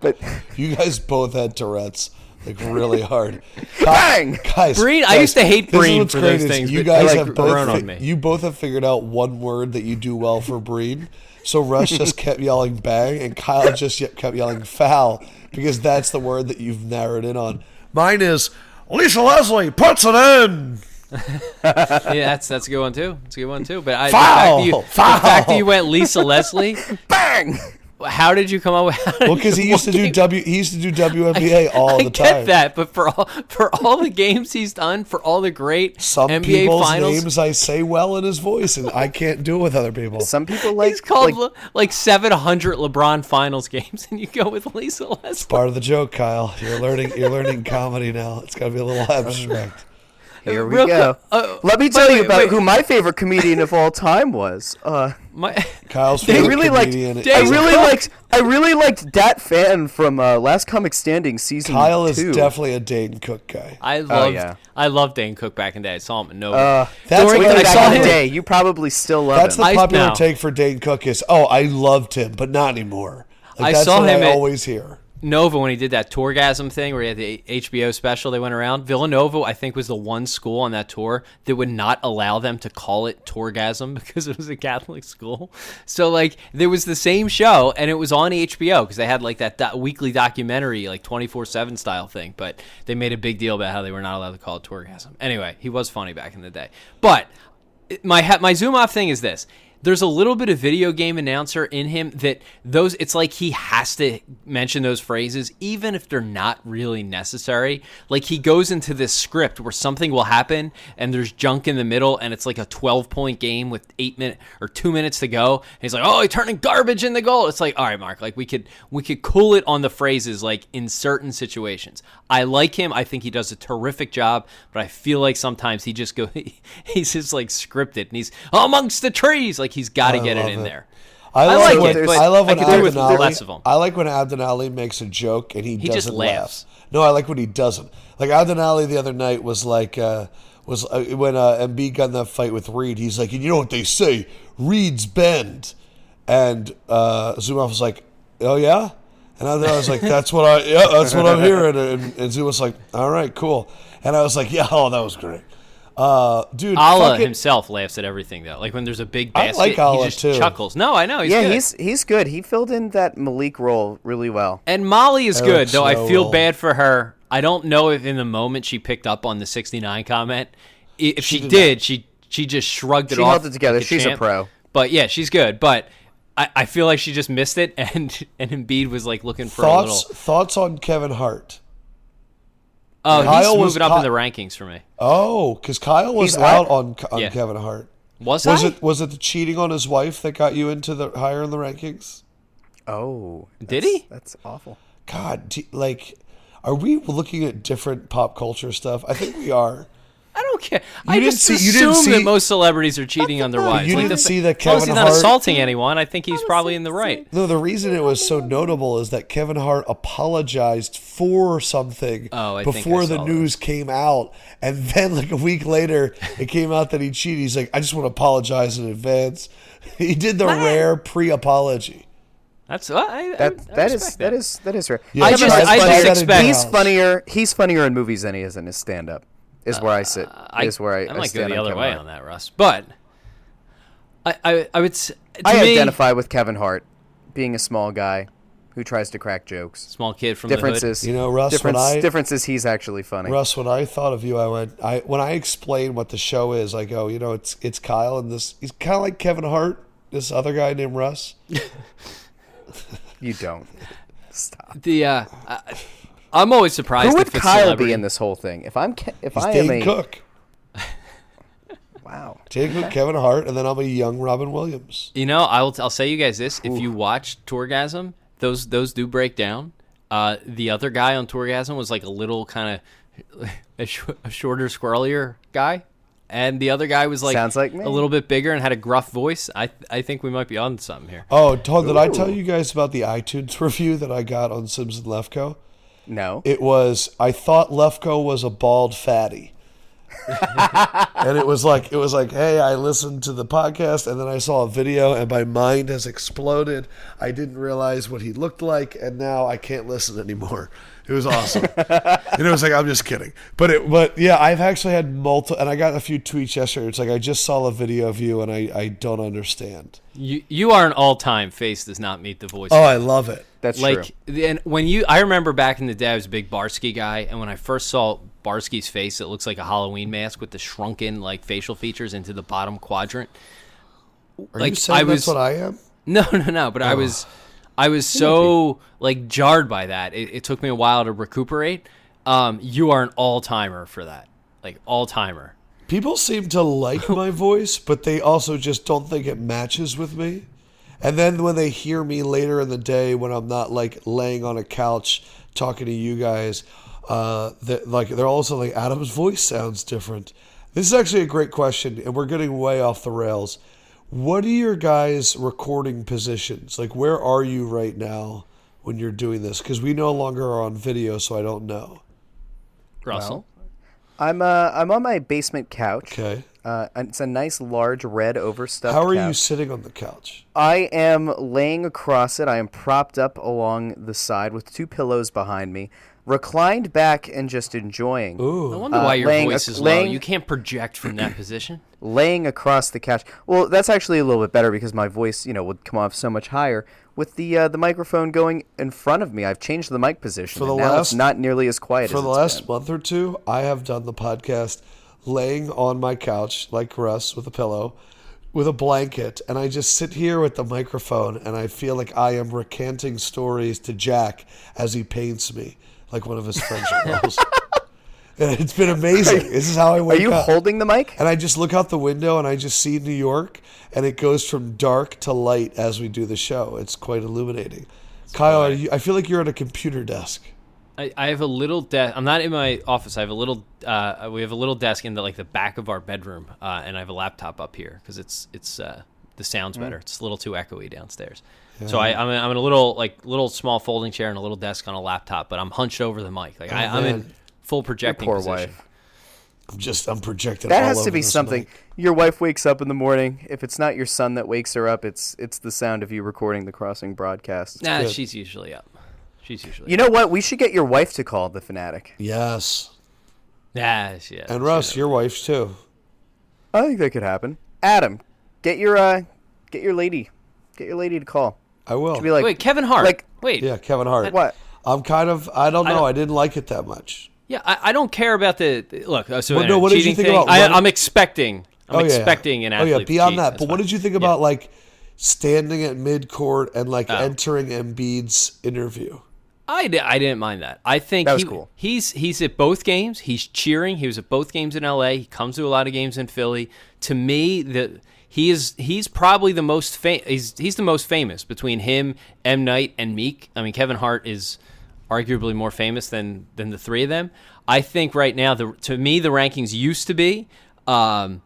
but You guys both had Tourette's like really hard. bang. Guys, Breen- I used to hate this is Breen for great those things, You guys they, have both grown on fi- me. you both have figured out one word that you do well for Breen. So Rush just kept yelling bang, and Kyle just kept yelling foul because that's the word that you've narrowed in on. Mine is Lisa Leslie puts it in. Yeah, that's that's a good one too. It's a good one too. But I, Foul! the, fact that you, Foul! the fact that you went Lisa Leslie, Bang! how did you come up with? Well, because he used to do W, he used to do WNBA all I the time. I get that, but for all for all the games he's done, for all the great Some NBA people's finals, names I say well in his voice, and I can't do it with other people. Some people like he's called like, like, like 700 LeBron finals games, and you go with Lisa Leslie. It's Part of the joke, Kyle. You're learning. You're learning comedy now. It's got to be a little abstract. Here we Real go. quick, uh, Let me wait, tell you about wait. who my favorite comedian of all time was. Uh, My, Kyle's I favorite really liked. comedian I really Cook. liked. I really liked Dat Phan from uh, Last Comic Standing season Kyle is two. definitely a Dane Cook guy. I loved yeah. I loved Dane Cook back in the day. I saw him at Nova. Uh, That's During- what way I saw the him- day. You probably still love That's him. the I- popular no. take for Dane Cook is, oh, I loved him, but not anymore. Like, I that's saw what him I at- always hear. Villanova when he did that tourgasm thing where he had the HBO special they went around. Villanova, I think, was the one school on that tour that would not allow them to call it tourgasm because it was a Catholic school. So like there was the same show and it was on HBO because they had like that do- weekly documentary like 24/7 style thing, but they made a big deal about how they were not allowed to call it tourgasm. Anyway, he was funny back in the day. But my my Zumoff thing is this there's a little bit of video game announcer in him that those it's like he has to mention those phrases even if they're not really necessary. Like he goes into this script where something will happen and there's junk in the middle and it's like a 12 point game with 8 minutes or 2 minutes to go. And he's like oh he's turning garbage in the goal. It's like all right mark like we could we could cool it on the phrases like in certain situations. I like him. I think he does a terrific job but i feel like sometimes he just go he's just like scripted and he's amongst the trees. Like he's got to get it in it. there I, I like when, it, but I love I when with less Ali. of 'em. I like when Abdelnaby makes a joke and he, He just doesn't laughs. laugh. No, I like when he doesn't. Like Abdelnaby the other night was like uh, was uh, when uh, Embiid got in that fight with Reed. He's like, and you know what they say, Reed's bend, and uh, Zumoff was like, oh yeah. And I was like, "That's what I, yeah, that's what I'm hearing." And, and was like, "All right, cool." And I was like, "Yeah, oh, that was great, uh, dude." Alaa fucking- himself laughs at everything though. Like when there's a big I basket, like Alaa, he just too. chuckles. No, I know he's yeah, good. he's he's good. He filled in that Malik role really well. and Molly is Eric good though. I feel Snowell. bad for her. I don't know if in the moment she picked up on the 69 comment. If she, did did, she she just shrugged it She off. held it together. like She's a pro. But yeah, she's good. But I, I feel like she just missed it, and and Embiid was like looking for a thoughts little. thoughts on Kevin Hart. Oh, he's Kyle was moving up Ky- in the rankings for me. Oh, because Kyle was He's what? out on on Yeah. Kevin Hart. Was, Was I? it was it the cheating on his wife that got you into the higher in the rankings? Oh, Did that's- he? That's awful. God, do- like, are we looking at different pop culture stuff? I think we are. I don't care. I didn't just see- you assume didn't that most celebrities are cheating on their wives. You Like, didn't the- see that as long as Kevin he's not assaulting anyone. I think he's probably in the right. No, the reason it was so notable is that Kevin Hart apologized for something Oh, I think I before the saw news came out, and then like a week later, it came out that he cheated. He's like, "I just want to apologize in advance." He did the rare pre-apology. That's I, I, That I that is respect that is that is rare. Yeah, I Kevin just- Hart's I just expect- he's funnier. He's funnier in movies than he is in his stand-up. Is where I sit. I, is where I, I might go stand the on other Kevin way Hart. on that, Russ. But I, I, I would. To I me, identify with Kevin Hart, being a small guy who tries to crack jokes. small kid from the hood. You know, Russ, when Difference, I- difference is he's actually funny. Russ, when I thought of you, I went. I when I explain what the show is, I go, you know, it's it's Kyle and this. He's kind of like Kevin Hart. This other guy named Russ. You don't. Stop. The uh, I, I'm always surprised. Who would if it's Kyle celebrity. be in this whole thing? If I'm Ke- if He's I am Dane a Cook. wow. Dane Cook, Kevin Hart, and then I'm a young Robin Williams. You know, I'll I'll say you guys this: if you watch Tourgasm, those those do break down. Uh, the other guy on Tourgasm was like a little kind of a, sh- a shorter, squirrelier guy, and the other guy was like Sounds like me. a little bit bigger and had a gruff voice. I I think we might be on something here. Oh, Todd, did I tell you guys about the iTunes review that I got on Simpson Lefko? No. It was I thought Lefko was a bald fatty. and it was like it was like, hey, I listened to the podcast and then I saw a video and my mind has exploded. I didn't realize what he looked like and now I can't listen anymore. It was awesome. and it was like I'm just kidding. But it but yeah, I've actually had multiple and I got a few tweets yesterday. It's like I just saw a video of you and I, I don't understand. You you are an all time face does not meet the voice. Oh, I love it. That's like true. and when you I remember back in the day I was a big Barsky guy and when I first saw Barsky's face it looks like a Halloween mask with the shrunken like facial features into the bottom quadrant. Are Like, you saying I that's was- what I am? No, no, no, but I oh. was I was so like jarred by that. It, it took me a while to recuperate. Um you are an all-timer for that. Like all-timer. People seem to like my voice, but they also just don't think it matches with me. And then when they hear me later in the day, when I'm not like laying on a couch talking to you guys, uh, that like they're also like Adam's voice sounds different. This is actually a great question, and we're getting way off the rails. What are your guys' recording positions? Like, where are you right now when you're doing this? Because we no longer are on video, so I don't know. Russell. I'm uh I'm on my basement couch. Okay. Uh, and it's a nice large red overstuffed. How are you sitting on the couch? I am laying across it. I am propped up along the side with two pillows behind me, reclined back and just enjoying. Ooh. I wonder Uh, why your laying voice a- is laying- low. You can't project from that position. laying across the couch. Well, that's actually a little bit better because my voice, you know, would come off so much higher with the uh, the microphone going in front of me. I've changed the mic position. For the and now last- it's not nearly as quiet For as the it's last been. month or two, I have done the podcast laying on my couch like Russ with a pillow, with a blanket, and I just sit here with the microphone, and I feel like I am recanting stories to Jack as he paints me like one of his French girls. And it's been amazing. This is how I wake up. Are you up. holding the mic? and I just look out the window and I just see New York, and it goes from dark to light as we do the show. It's quite illuminating. Kyle, are you, I feel like you're at a computer desk. I, I have a little desk. I'm not in my office. I have a little. Uh, we have a little desk in the like the back of our bedroom, uh, and I have a laptop up here because it's it's uh, the sounds better. It's a little too echoey downstairs. So I, I'm, in, I'm in a little like little small folding chair and a little desk on a laptop, but I'm hunched over the mic. Like I, I'm in man. Full projecting poor position. wife. I'm just I'm projecting. That all has to be something. mic. Your wife wakes up in the morning. If it's not your son that wakes her up, it's it's the sound of you recording the crossing broadcast. Nah, good. she's usually up. She's usually. You know what? We should get your wife to call the fanatic. Yes, Nah, she, yeah. and Russ, your wife too. I think that could happen. Adam, get your uh, get your lady, get your lady to call. I will. She'd be like, Wait, Kevin Hart. like- Wait. yeah, Kevin Hart. what? I'm kind of. I don't know. don't- I, didn't like it that much. Yeah, I, I don't care about the the- look. uh, So Well, no, what did you think thing, about I, I'm expecting. I'm oh yeah. expecting an Oh yeah. Beyond cheat. that, That's but what did you think Yeah. about like standing at mid court and like Oh. entering Embiid's interview? I, di- I didn't mind that. I think That was he- cool. He's he's at both games. He's cheering. He was at both games in L.A. He comes to a lot of games in Philly. To me, the he is he's probably the most fa- he's he's the most famous between him, M Night, and Meek. I mean, Kevin Hart is arguably more famous than than the three of them. I think right now, the to me the rankings used to be. Um,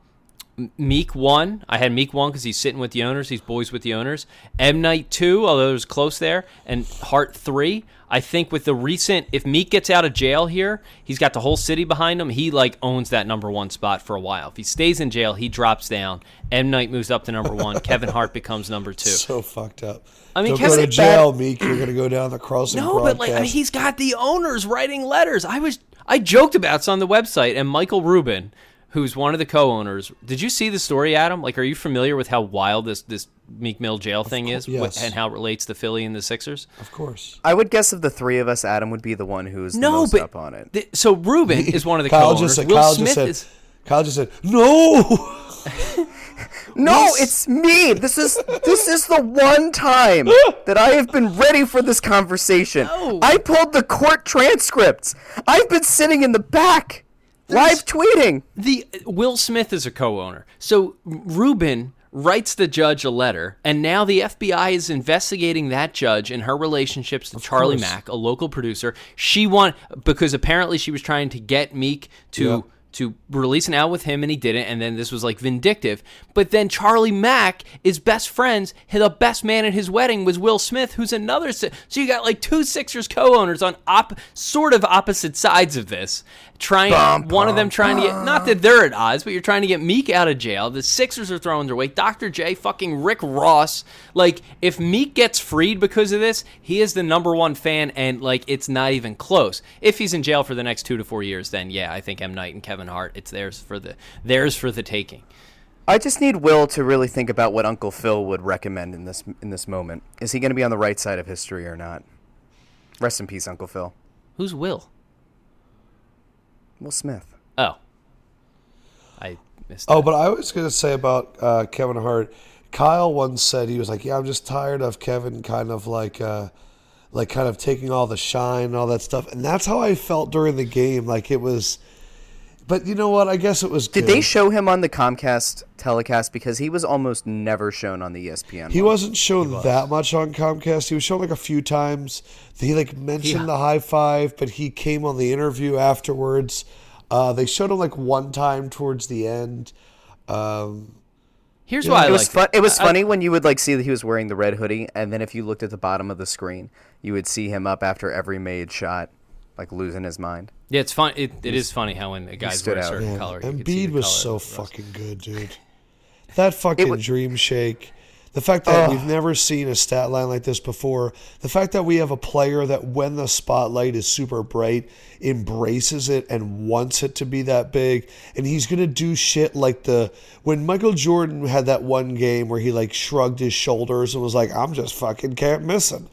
Meek one. I had Meek one because he's sitting with the owners. He's boys with the owners. M Night two, although it was close there, and Hart three. I think with the recent, if Meek gets out of jail here, he's got the whole city behind him. He like owns that number one spot for a while. If he stays in jail, he drops down. M Night moves up to number one. Kevin Hart becomes number two. So fucked up. I mean, don't Kevin- go to jail, Meek. You're gonna go down the crossing. No, but like I mean, he's got the owners writing letters. I was I joked about this on the website, and Michael Rubin, who's one of the co-owners, did you see the story, Adam? Like, are you familiar with how wild this this Meek Mill jail thing is, yes. And how it relates to Philly and the Sixers? of course. I would guess of the three of us, Adam would be the one who's the No, most but up on it. th- so Rubin is one of the Kyle co-owners. just said. Will Kyle Smith just said. is. Kyle just said no. No, it's me. This is this is the one time that I have been ready for this conversation. No. I pulled the court transcripts. I've been sitting in the back, live tweeting. the Will Smith is a co-owner. So Rubin writes the judge a letter, and now the FBI is investigating that judge and her relationships to Charlie course. Mack, a local producer. She want because apparently she was trying to get Meek to. Yeah. To release an album with him, and he didn't, and then this was like vindictive. But then Charlie Mack is best friends. The best man at his wedding was Will Smith, who's another. Si- So you got like two Sixers co-owners on op- sort of opposite sides of this, trying one of them trying to get not that they're at odds, but you're trying to get Meek out of jail. The Sixers are throwing their weight. Dr. J, fucking Rick Ross. Like if Meek gets freed because of this, he is the number one fan, and like it's not even close. If he's in jail for the next two to four years, then yeah, I think M Night and Kevin Hart, it's theirs for the theirs for the taking. I just need Will to really think about what Uncle Phil would recommend in this in this moment. Is he going to be on the right side of history or not? Rest in peace, Uncle Phil. Who's Will? Will Smith. Oh, I missed. Oh, that. but I was going to say about uh, Kevin Hart. Kyle once said he was like, "Yeah, I'm just tired of Kevin kind of like, uh, like kind of taking all the shine and all that stuff." And that's how I felt during the game. Like it was, but you know what? I guess it was. Did good. they show him on the Comcast telecast because he was almost never shown on the ESPN? He one. wasn't shown that much on Comcast. He was shown like a few times. He like mentioned the high five, but he came on the interview afterwards. Uh, they showed him like one time towards the end. Um, Here's Yeah. why I It was liked fun. It was I- funny when you would like see that he was wearing the red hoodie, and then if you looked at the bottom of the screen, you would see him up after every made shot. Like losing his mind. Yeah, it's fun. It, it is funny how when a guy's stood wear a certain Man, color, you could see Embiid was color so of the rust. fucking good, dude. That fucking wa- dream shake. The fact that we've never seen a stat line like this before. The fact that we have a player that, when the spotlight is super bright, embraces it and wants it to be that big. And he's going to do shit like the. When Michael Jordan had that one game where he like shrugged his shoulders and was like, I'm just fucking can't miss him.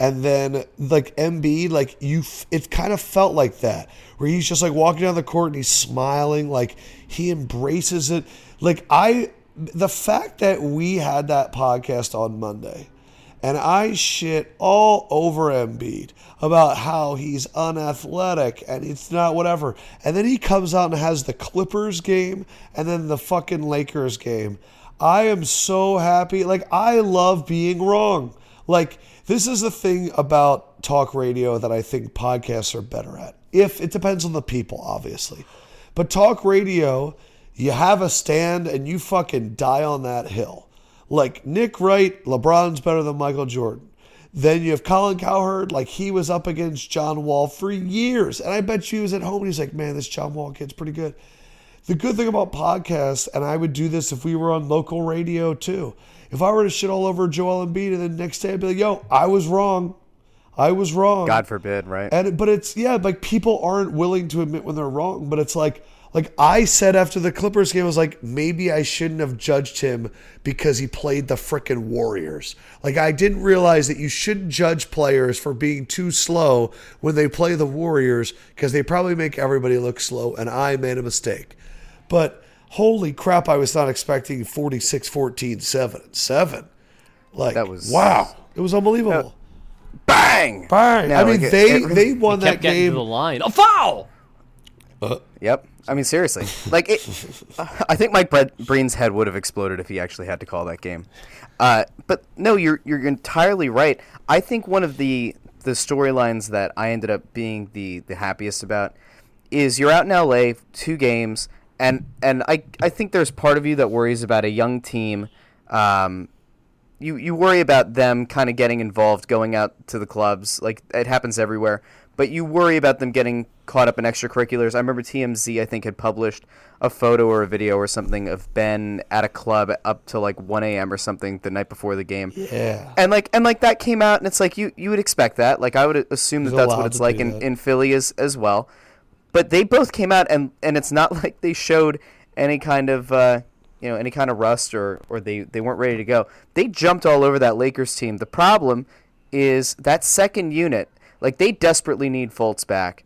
And then like Embiid, like you, f- it kind of felt like that, where he's just like walking down the court and he's smiling, like he embraces it. Like I, the fact that we had that podcast on Monday, and I shit all over Embiid about how he's unathletic and it's not whatever, and then he comes out and has the Clippers game and then the fucking Lakers game. I am so happy. Like I love being wrong. Like this is the thing about talk radio that I think podcasts are better at. If it depends on the people, obviously. But talk radio, you have a stand and you fucking die on that hill. Like Nick Wright, LeBron's better than Michael Jordan. Then you have Colin Cowherd, like he was up against John Wall for years. And I bet you he was at home and he's like, man, this John Wall kid's pretty good. The good thing about podcasts, and I would do this if we were on local radio too. If I were to shit all over Joel Embiid and then next day I'd be like, yo, I was wrong. I was wrong. God forbid, right? And but it's yeah, like people aren't willing to admit when they're wrong. But it's like like I said after the Clippers game, I was like, maybe I shouldn't have judged him because he played the frickin' Warriors. Like I didn't realize that you shouldn't judge players for being too slow when they play the Warriors because they probably make everybody look slow, and I made a mistake. But holy crap, I was not expecting 46 14 7 7. Like, That was- wow. It was unbelievable. Bang! Bang. No, I mean, like it- they, it really- they won Kept that getting game. to the line. A foul. Yep. I mean, seriously. Like, it, I think Mike Bre- Breen's head would have exploded if he actually had to call that game. Uh, but no, you're you're entirely right. I think one of the the storylines that I ended up being the the happiest about is you're out in LA, two games, and and I I think there's part of you that worries about a young team. Um, you you worry about them kind of getting involved, going out to the clubs. Like it happens everywhere, but you worry about them getting caught up in extracurriculars. I remember TMZ I think had published a photo or a video or something of Ben at a club up to like 1 a.m. or something the night before the game. Yeah. And like and like that came out and it's like you you would expect that. Like I would assume that He's that's what it's like in, that. in Philly as as well. But they both came out and and it's not like they showed any kind of uh, you know any kind of rust or or they they weren't ready to go. They jumped all over that Lakers team. The problem is that second unit. Like they desperately need Fultz back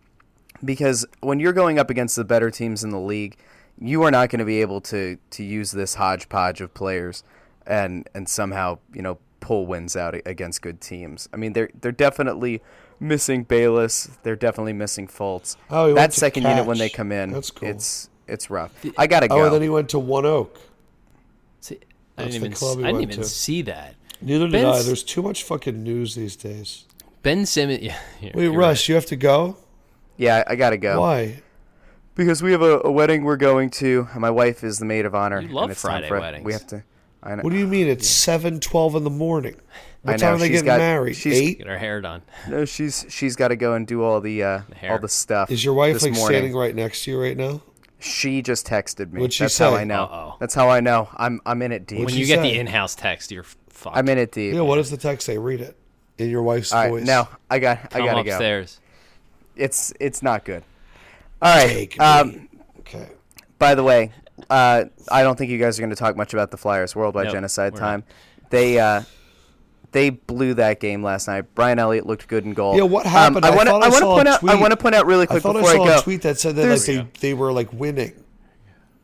because when you're going up against the better teams in the league, you are not going to be able to to use this hodgepodge of players and and somehow you know pull wins out against good teams. I mean they're they're definitely missing Bayless. They're definitely missing Fultz. Oh, that went to second unit when they come in, That's cool. it's it's rough. I gotta go. Oh, and then he went to One Oak. See, I didn't even. I didn't even see that. Neither did Ben's- I. There's too much fucking news these days. Ben Simmons. Yeah. Wait, you're Russ, you have to go? yeah, I gotta go Why? because we have a, a wedding we're going to. My wife is the maid of honor. You love and it's time Friday for- weddings. We have to. I know. What do you mean? It's seven twelve in the morning. What I time know, are they she's getting got- married? she's- Eight? Get her hair done. No, she's she's got to go and do all the uh, hair. all the stuff. Is your wife this like morning. standing right next to you right now? She just texted me. What'd she That's how? I know. Uh-oh. That's how I know. I'm I'm in it deep. What'd When you get say? the in-house text, you're fucked. I'm in it deep. Yeah. What does the text say? Read it in your wife's all right, voice. no, I got I gotta go. upstairs. It's it's not good. All right. Take Um, me. Okay. by the way, uh, I don't think you guys are going to talk much about the Flyers worldwide Nope, genocide we're time. They uh, they blew that game last night. Brian Elliott looked good in goal. Yeah, what happened? Um, I I want to I I want to point out I want to point out really I quick thought I before saw go. a tweet that said that like they, they were like winning.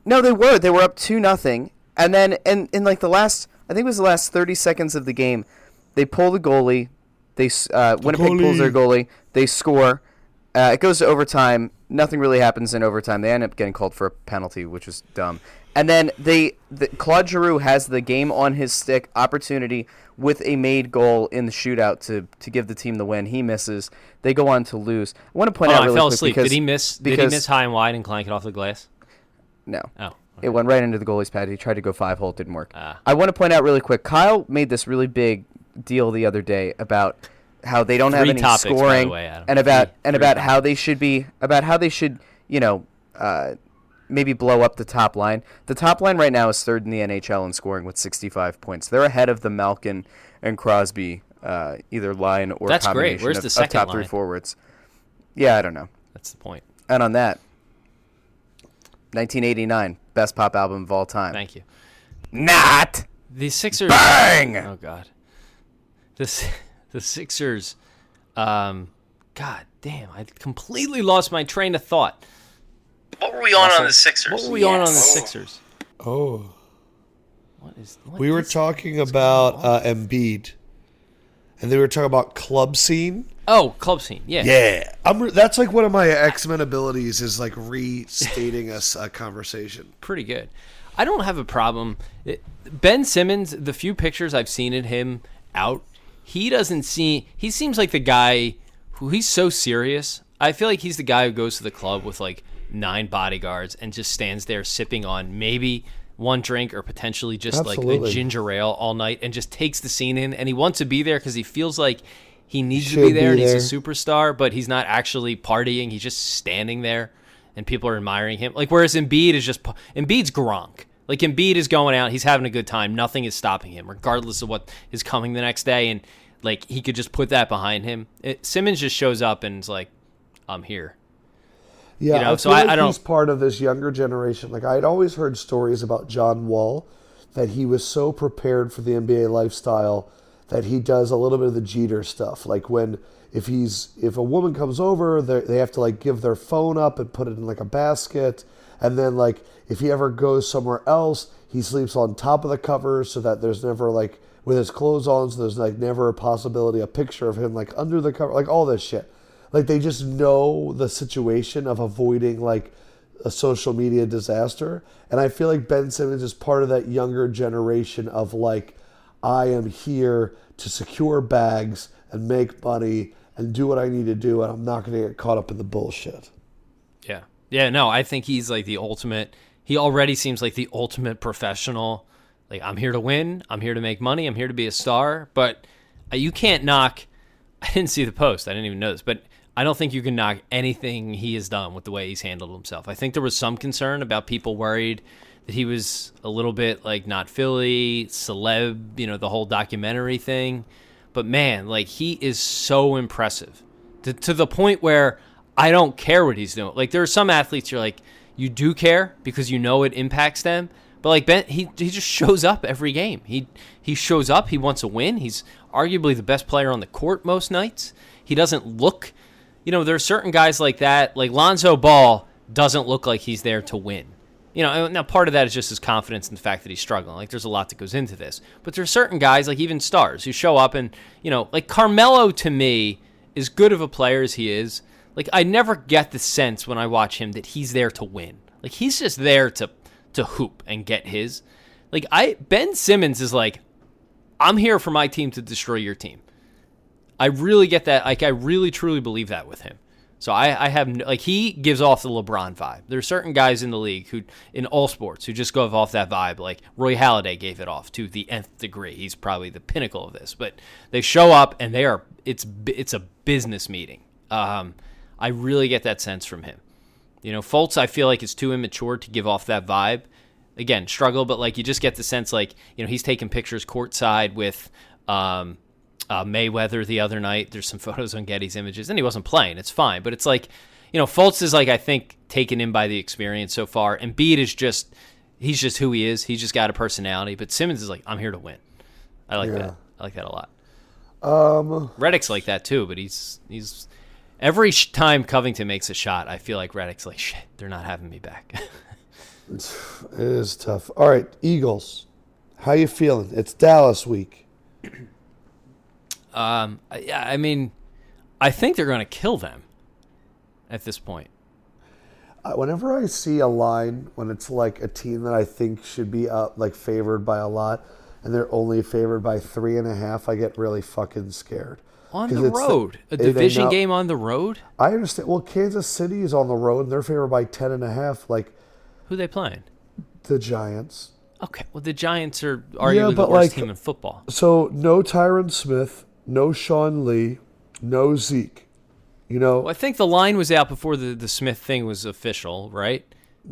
No, they were. They were up two nothing, and then in in like the last, I think it was the last thirty seconds of the game, they pull the goalie. They s- uh, Winnipeg pulls their goalie. They score. Uh, it goes to overtime. Nothing really happens in overtime. They end up getting called for a penalty, which was dumb. And then they, the, Claude Giroux has the game on his stick opportunity with a made goal in the shootout to, to give the team the win. He misses. They go on to lose. I want to point Oh, out I really fell quick asleep. because Did he miss? Did he miss high and wide and clank it off the glass? no. Oh. It went right into the goalie's pad. He tried to go five hole, didn't work. Ah. I want to point out really quick. Kyle made this really big deal the other day about how they don't have any topics, scoring, way, and about Three- and three about how they should be about how they should you know uh, maybe blow up the top line. The top line right now is third in the NHL in scoring with 65 points. They're ahead of the Malkin and Crosby uh, either line or That's great. Where's of, the second top three forwards. Yeah, I don't know. That's the point. And on that, 1989 best pop album of all time. Thank you. Not The Sixers. bang. Oh God. The S- the Sixers. Um, God damn! I completely lost my train of thought. What were we on on the Sixers? What were we on on the Sixers? Oh, What is? What we were is- talking about uh, Embiid, and they were talking about club scene. Oh, club scene. Yeah. Yeah, I'm. Re- that's like one of my X Men abilities is like restating us a conversation. pretty good. I don't have a problem. It, ben Simmons, the few pictures I've seen of him out, he doesn't see. He seems like the guy who he's so serious. I feel like he's the guy who goes to the club with like nine bodyguards and just stands there sipping on maybe one drink or potentially just like a ginger ale all night and just takes the scene in and he wants to be there because he feels like he needs to be there be and there. he's a superstar, but he's not actually partying. He's just standing there, and people are admiring him. Like whereas Embiid is just Embiid's Gronk. Like Embiid is going out, he's having a good time. Nothing is stopping him, regardless of what is coming the next day. And like he could just put that behind him. It, Simmons just shows up and is like, "I'm here." Yeah, You know, I so feel I- like I don't- he's part of this younger generation. Like I'd always heard stories about John Wall that he was so prepared for the NBA lifestyle that he does a little bit of the Jeter stuff. Like when if he's if a woman comes over, they they have to like give their phone up and put it in like a basket, and then like if he ever goes somewhere else, he sleeps on top of the covers so that there's never like with his clothes on, so there's like never a possibility a picture of him like under the cover, like all this shit. Like they just know the situation of avoiding like a social media disaster. And I feel like Ben Simmons is part of that younger generation of like, I am here to secure bags and make money and do what I need to do, and I'm not going to get caught up in the bullshit. Yeah. Yeah, no, I think he's like the ultimate. He already seems like the ultimate professional. Like, I'm here to win. I'm here to make money. I'm here to be a star. But uh, you can't knock. I didn't see the post. I didn't even know this. But I don't think you can knock anything he has done with the way he's handled himself. I think there was some concern about people worried that he was a little bit like not Philly, celeb, you know, the whole documentary thing. But man, like he is so impressive to, to the point where I don't care what he's doing. Like there are some athletes you're like you do care because you know it impacts them. But like Ben, he he just shows up every game. He he shows up. He wants to win. He's arguably the best player on the court most nights. He doesn't look, you know, there are certain guys like that. Like Lonzo Ball doesn't look like he's there to win. You know, now part of that is just his confidence in the fact that he's struggling. Like there's a lot that goes into this. But there are certain guys, like even stars, who show up and you know, like Carmelo to me, as good of a player as he is, like I never get the sense when I watch him that he's there to win. Like he's just there to to hoop and get his. Like I Ben Simmons is like, I'm here for my team to destroy your team. I really get that. Like I really truly believe that with him. So I, I have like he gives off the LeBron vibe. There are certain guys in the league who in all sports who just go off that vibe. Like Roy Halladay gave it off to the nth degree. He's probably the pinnacle of this. But they show up and they are it's it's a business meeting. Um, I really get that sense from him. You know, Fultz I feel like is too immature to give off that vibe. Again, struggle, but like you just get the sense like you know he's taking pictures courtside with. Um, uh, Mayweather the other night. There's some photos on Getty's images, and he wasn't playing. It's fine, but it's like, you know, Fultz is like I think taken in by the experience so far, and Embiid is just he's just who he is. He's just got a personality. But Simmons is like I'm here to win. I like that. I like that a lot. Um, Redick's like that too, but he's he's every sh- time Covington makes a shot, I feel like Redick's like shit. They're not having me back. it is tough. All right, Eagles. How you feeling? It's Dallas week. um, yeah, I mean, I think they're going to kill them at this point. Uh, Whenever I see a line when it's like a team that I think should be up, like favored by a lot, and they're only favored by three and a half, I get really fucking scared. On the road, a division know- game on the road. I understand. Well, Kansas City is on the road, and they're favored by ten and a half. Like Who they playing? the Giants. Okay, well the Giants are arguably the but worst like- team in football. So no Tyron Smith, no Sean Lee, no Zeke. You know, Well, I think the line was out before the, the Smith thing was official, right?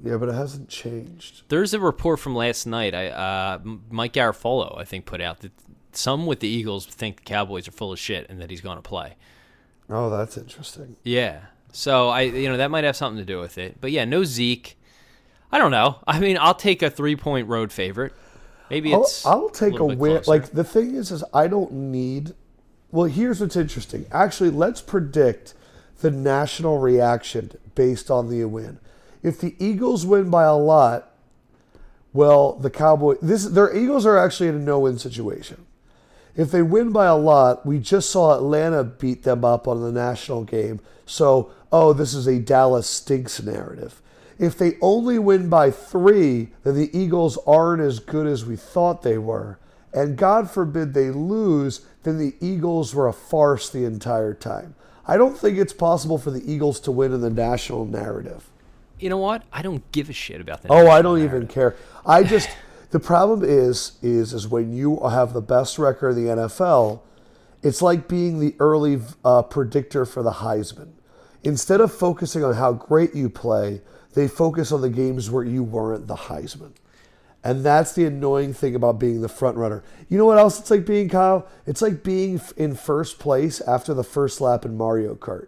yeah, but it hasn't changed. There's a report from last night. I uh, Mike Garafolo, I think, put out that some with the Eagles think the Cowboys are full of shit and that he's going to play. Oh, that's interesting. Yeah. So I, you know, that might have something to do with it. But yeah, no Zeke. I don't know. I mean, I'll take a three point road favorite. Maybe I'll. I'll take a bit win. Like the thing is, is I don't need. Well, here's what's interesting. Actually, let's predict the national reaction based on the win. If the Eagles win by a lot, well, the Cowboy this their Eagles are actually in a no-win situation. If they win by a lot, we just saw Atlanta beat them up on the national game. So, oh, this is a Dallas stinks narrative. If they only win by three, then the Eagles aren't as good as we thought they were. And God forbid they lose, then the Eagles were a farce the entire time. I don't think it's possible for the Eagles to win in the national narrative. you know what? I don't give a shit about that. Oh, I don't even care. I just the problem is is is when you have the best record in the NFL, it's like being the early uh, predictor for the Heisman. Instead of focusing on how great you play, they focus on the games where you weren't the Heisman. And that's the annoying thing about being the front runner. You know what else it's like being Kyle? It's like being in first place after the first lap in Mario Kart.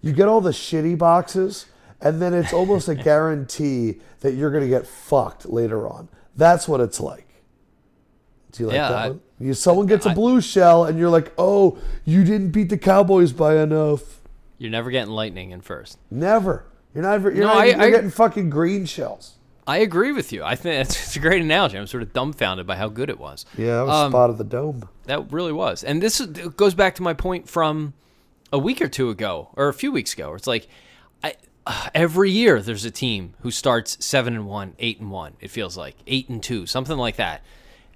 You get all the shitty boxes, and then it's almost a guarantee that you're going to get fucked later on. That's what it's like. Do you like Yeah, that I- one? You, someone gets a blue shell, and you're like, "Oh, you didn't beat the Cowboys by enough." You're never getting lightning in first. Never. You're not. You're, No, not, I- you're I- getting fucking green shells. I agree with you. I think it's, it's a great analogy. I'm sort of dumbfounded by how good it was. Yeah, that was Um, spot of the dome. That really was. And this is- goes back to my point from a week or two ago, or a few weeks ago. Where it's like, I, every year there's a team who starts seven and one, eight and one. It feels like eight and two, something like that.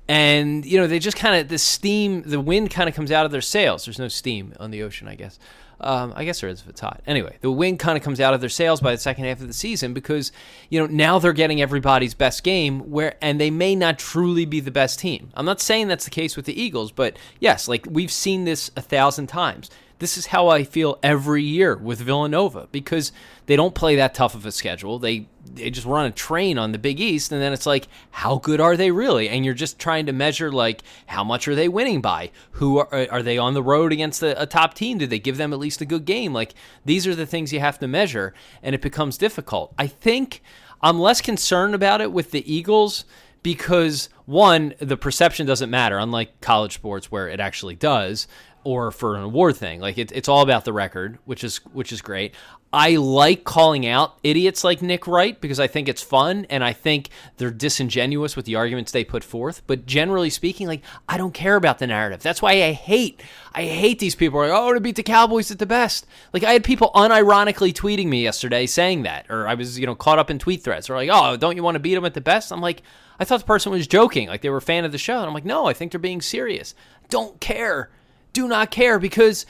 And you know they just kind of the steam, the wind kind of comes out of their sails. There's no steam on the ocean, I guess. Um, I guess there is if it's hot. Anyway, the wind kind of comes out of their sails by the second half of the season because you know now they're getting everybody's best game where and they may not truly be the best team. I'm not saying that's the case with the Eagles, but yes, like we've seen this a thousand times. This is how I feel every year with Villanova because they don't play that tough of a schedule. They they just run a train on the Big East, and then it's like, how good are they really? And you're just trying to measure like how much are they winning by? Who are are they on the road against a, a top team? Did they give them at least a good game? Like these are the things you have to measure, and it becomes difficult. I think I'm less concerned about it with the Eagles because one, the perception doesn't matter, unlike college sports where it actually does, or for an award thing. Like it, it's all about the record, which is which is great. I like calling out idiots like Nick Wright because I think it's fun and I think they're disingenuous with the arguments they put forth. But generally speaking, like I don't care about the narrative. That's why I hate I hate these people like, oh to beat the Cowboys at the best. Like I had people unironically tweeting me yesterday saying that, or I was you know caught up in tweet threads. Or like, oh, don't you want to beat them at the best? I'm like, I thought the person was joking, like they were a fan of the show, and I'm like, no, I think they're being serious. Don't care, do not care because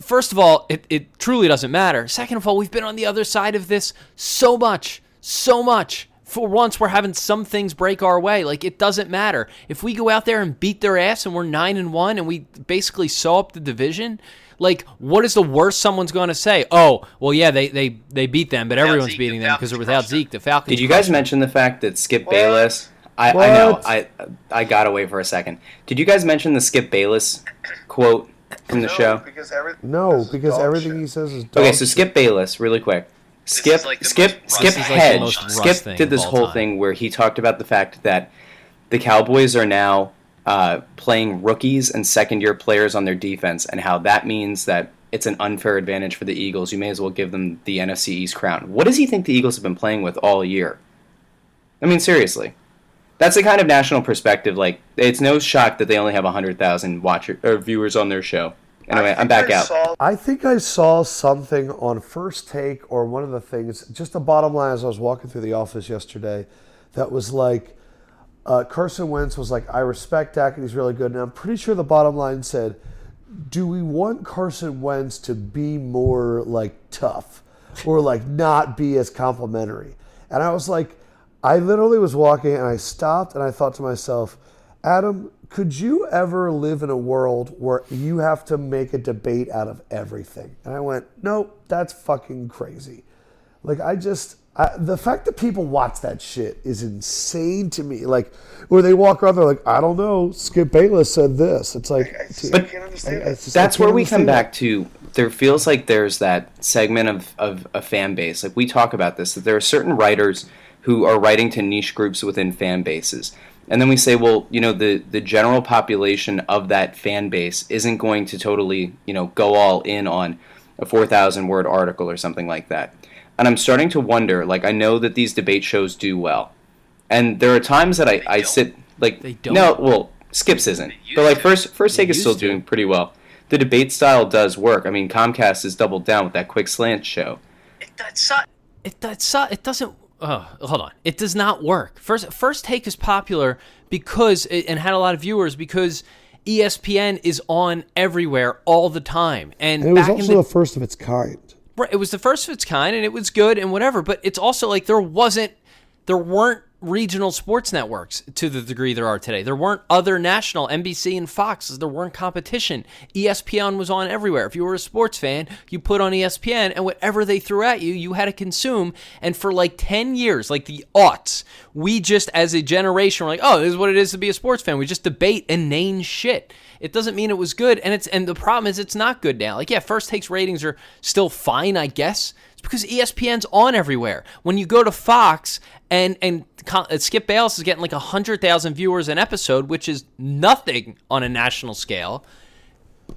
first of all, it, it truly doesn't matter. Second of all, we've been on the other side of this so much, so much. For once, we're having some things break our way. Like it doesn't matter if we go out there and beat their ass and we're nine and one and we basically sew up the division. Like, what is the worst someone's going to say? Oh, well, yeah, they they they beat them, but everyone's Zeke, beating them because they're without. Zeke. The Falcons. Did you guys mention the fact that Skip Bayless? I, I know. I I got away for a second. Did you guys mention the Skip Bayless quote from the show? because everything. No, because everything he says is dog Okay, so. Skip Bayless, really quick. Skip, like Skip, most Skip Russ- This is like the Hedge. most Russ Skip did this whole time. thing where he talked about the fact that the Cowboys are now uh, playing rookies and second-year players on their defense, and how that means that it's an unfair advantage for the Eagles. You may as well give them the NFC East crown. What does he think the Eagles have been playing with all year? I mean, seriously. That's the kind of national perspective. Like, it's no shock that they only have hundred thousand watcher or viewers on their show. Anyway, I'm back out. I think I saw something on First Take or one of the things, just the bottom line as I was walking through the office yesterday, that was like, uh, Carson Wentz was like, I respect Dak and he's really good. And I'm pretty sure the bottom line said, do we want Carson Wentz to be more like tough or like not be as complimentary? And I was like, I literally was walking and I stopped and I thought to myself, Adam, could you ever live in a world where you have to make a debate out of everything? And I went, nope, that's fucking crazy. Like, I just, I, the fact that people watch that shit is insane to me. Like, where they walk around, they're like, I don't know, Skip Bayless said this. It's like, But I- I just- I that's can't where we come understand back that. to there feels like there's that segment of, of a fan base like we talk about this that there are certain writers who are writing to niche groups within fan bases and then we say well you know the the general population of that fan base isn't going to totally you know go all in on a 4000 word article or something like that and i'm starting to wonder like i know that these debate shows do well and there are times that i, I don't. sit like They don't. no well skips isn't but like first first take is still to. doing pretty well the debate style does work. I mean, Comcast has doubled down with that quick slant show. It, that's not. it that's it doesn't oh, hold on. It does not work. First first take is popular because it, and had a lot of viewers because espn is on everywhere all the time. And, And it was also the, the first of its kind. Right, it was the first of its kind and it was good and whatever but it's also like there wasn't there weren't regional sports networks to the degree there are today. There weren't other national nbc and fox there weren't competition. Espn was on everywhere. If you were a sports fan you put on espn and whatever they threw at you you had to consume. And for like 10 years like the aughts we just as a generation were like oh this is what it is to be a sports fan. We just debate inane shit. It doesn't mean it was good and it's and the problem is it's not good now. Like yeah first takes ratings are still fine i guess because espn's on everywhere. When you go to fox and and uh, skip bayless is getting like 100000 viewers an episode which is nothing on a national scale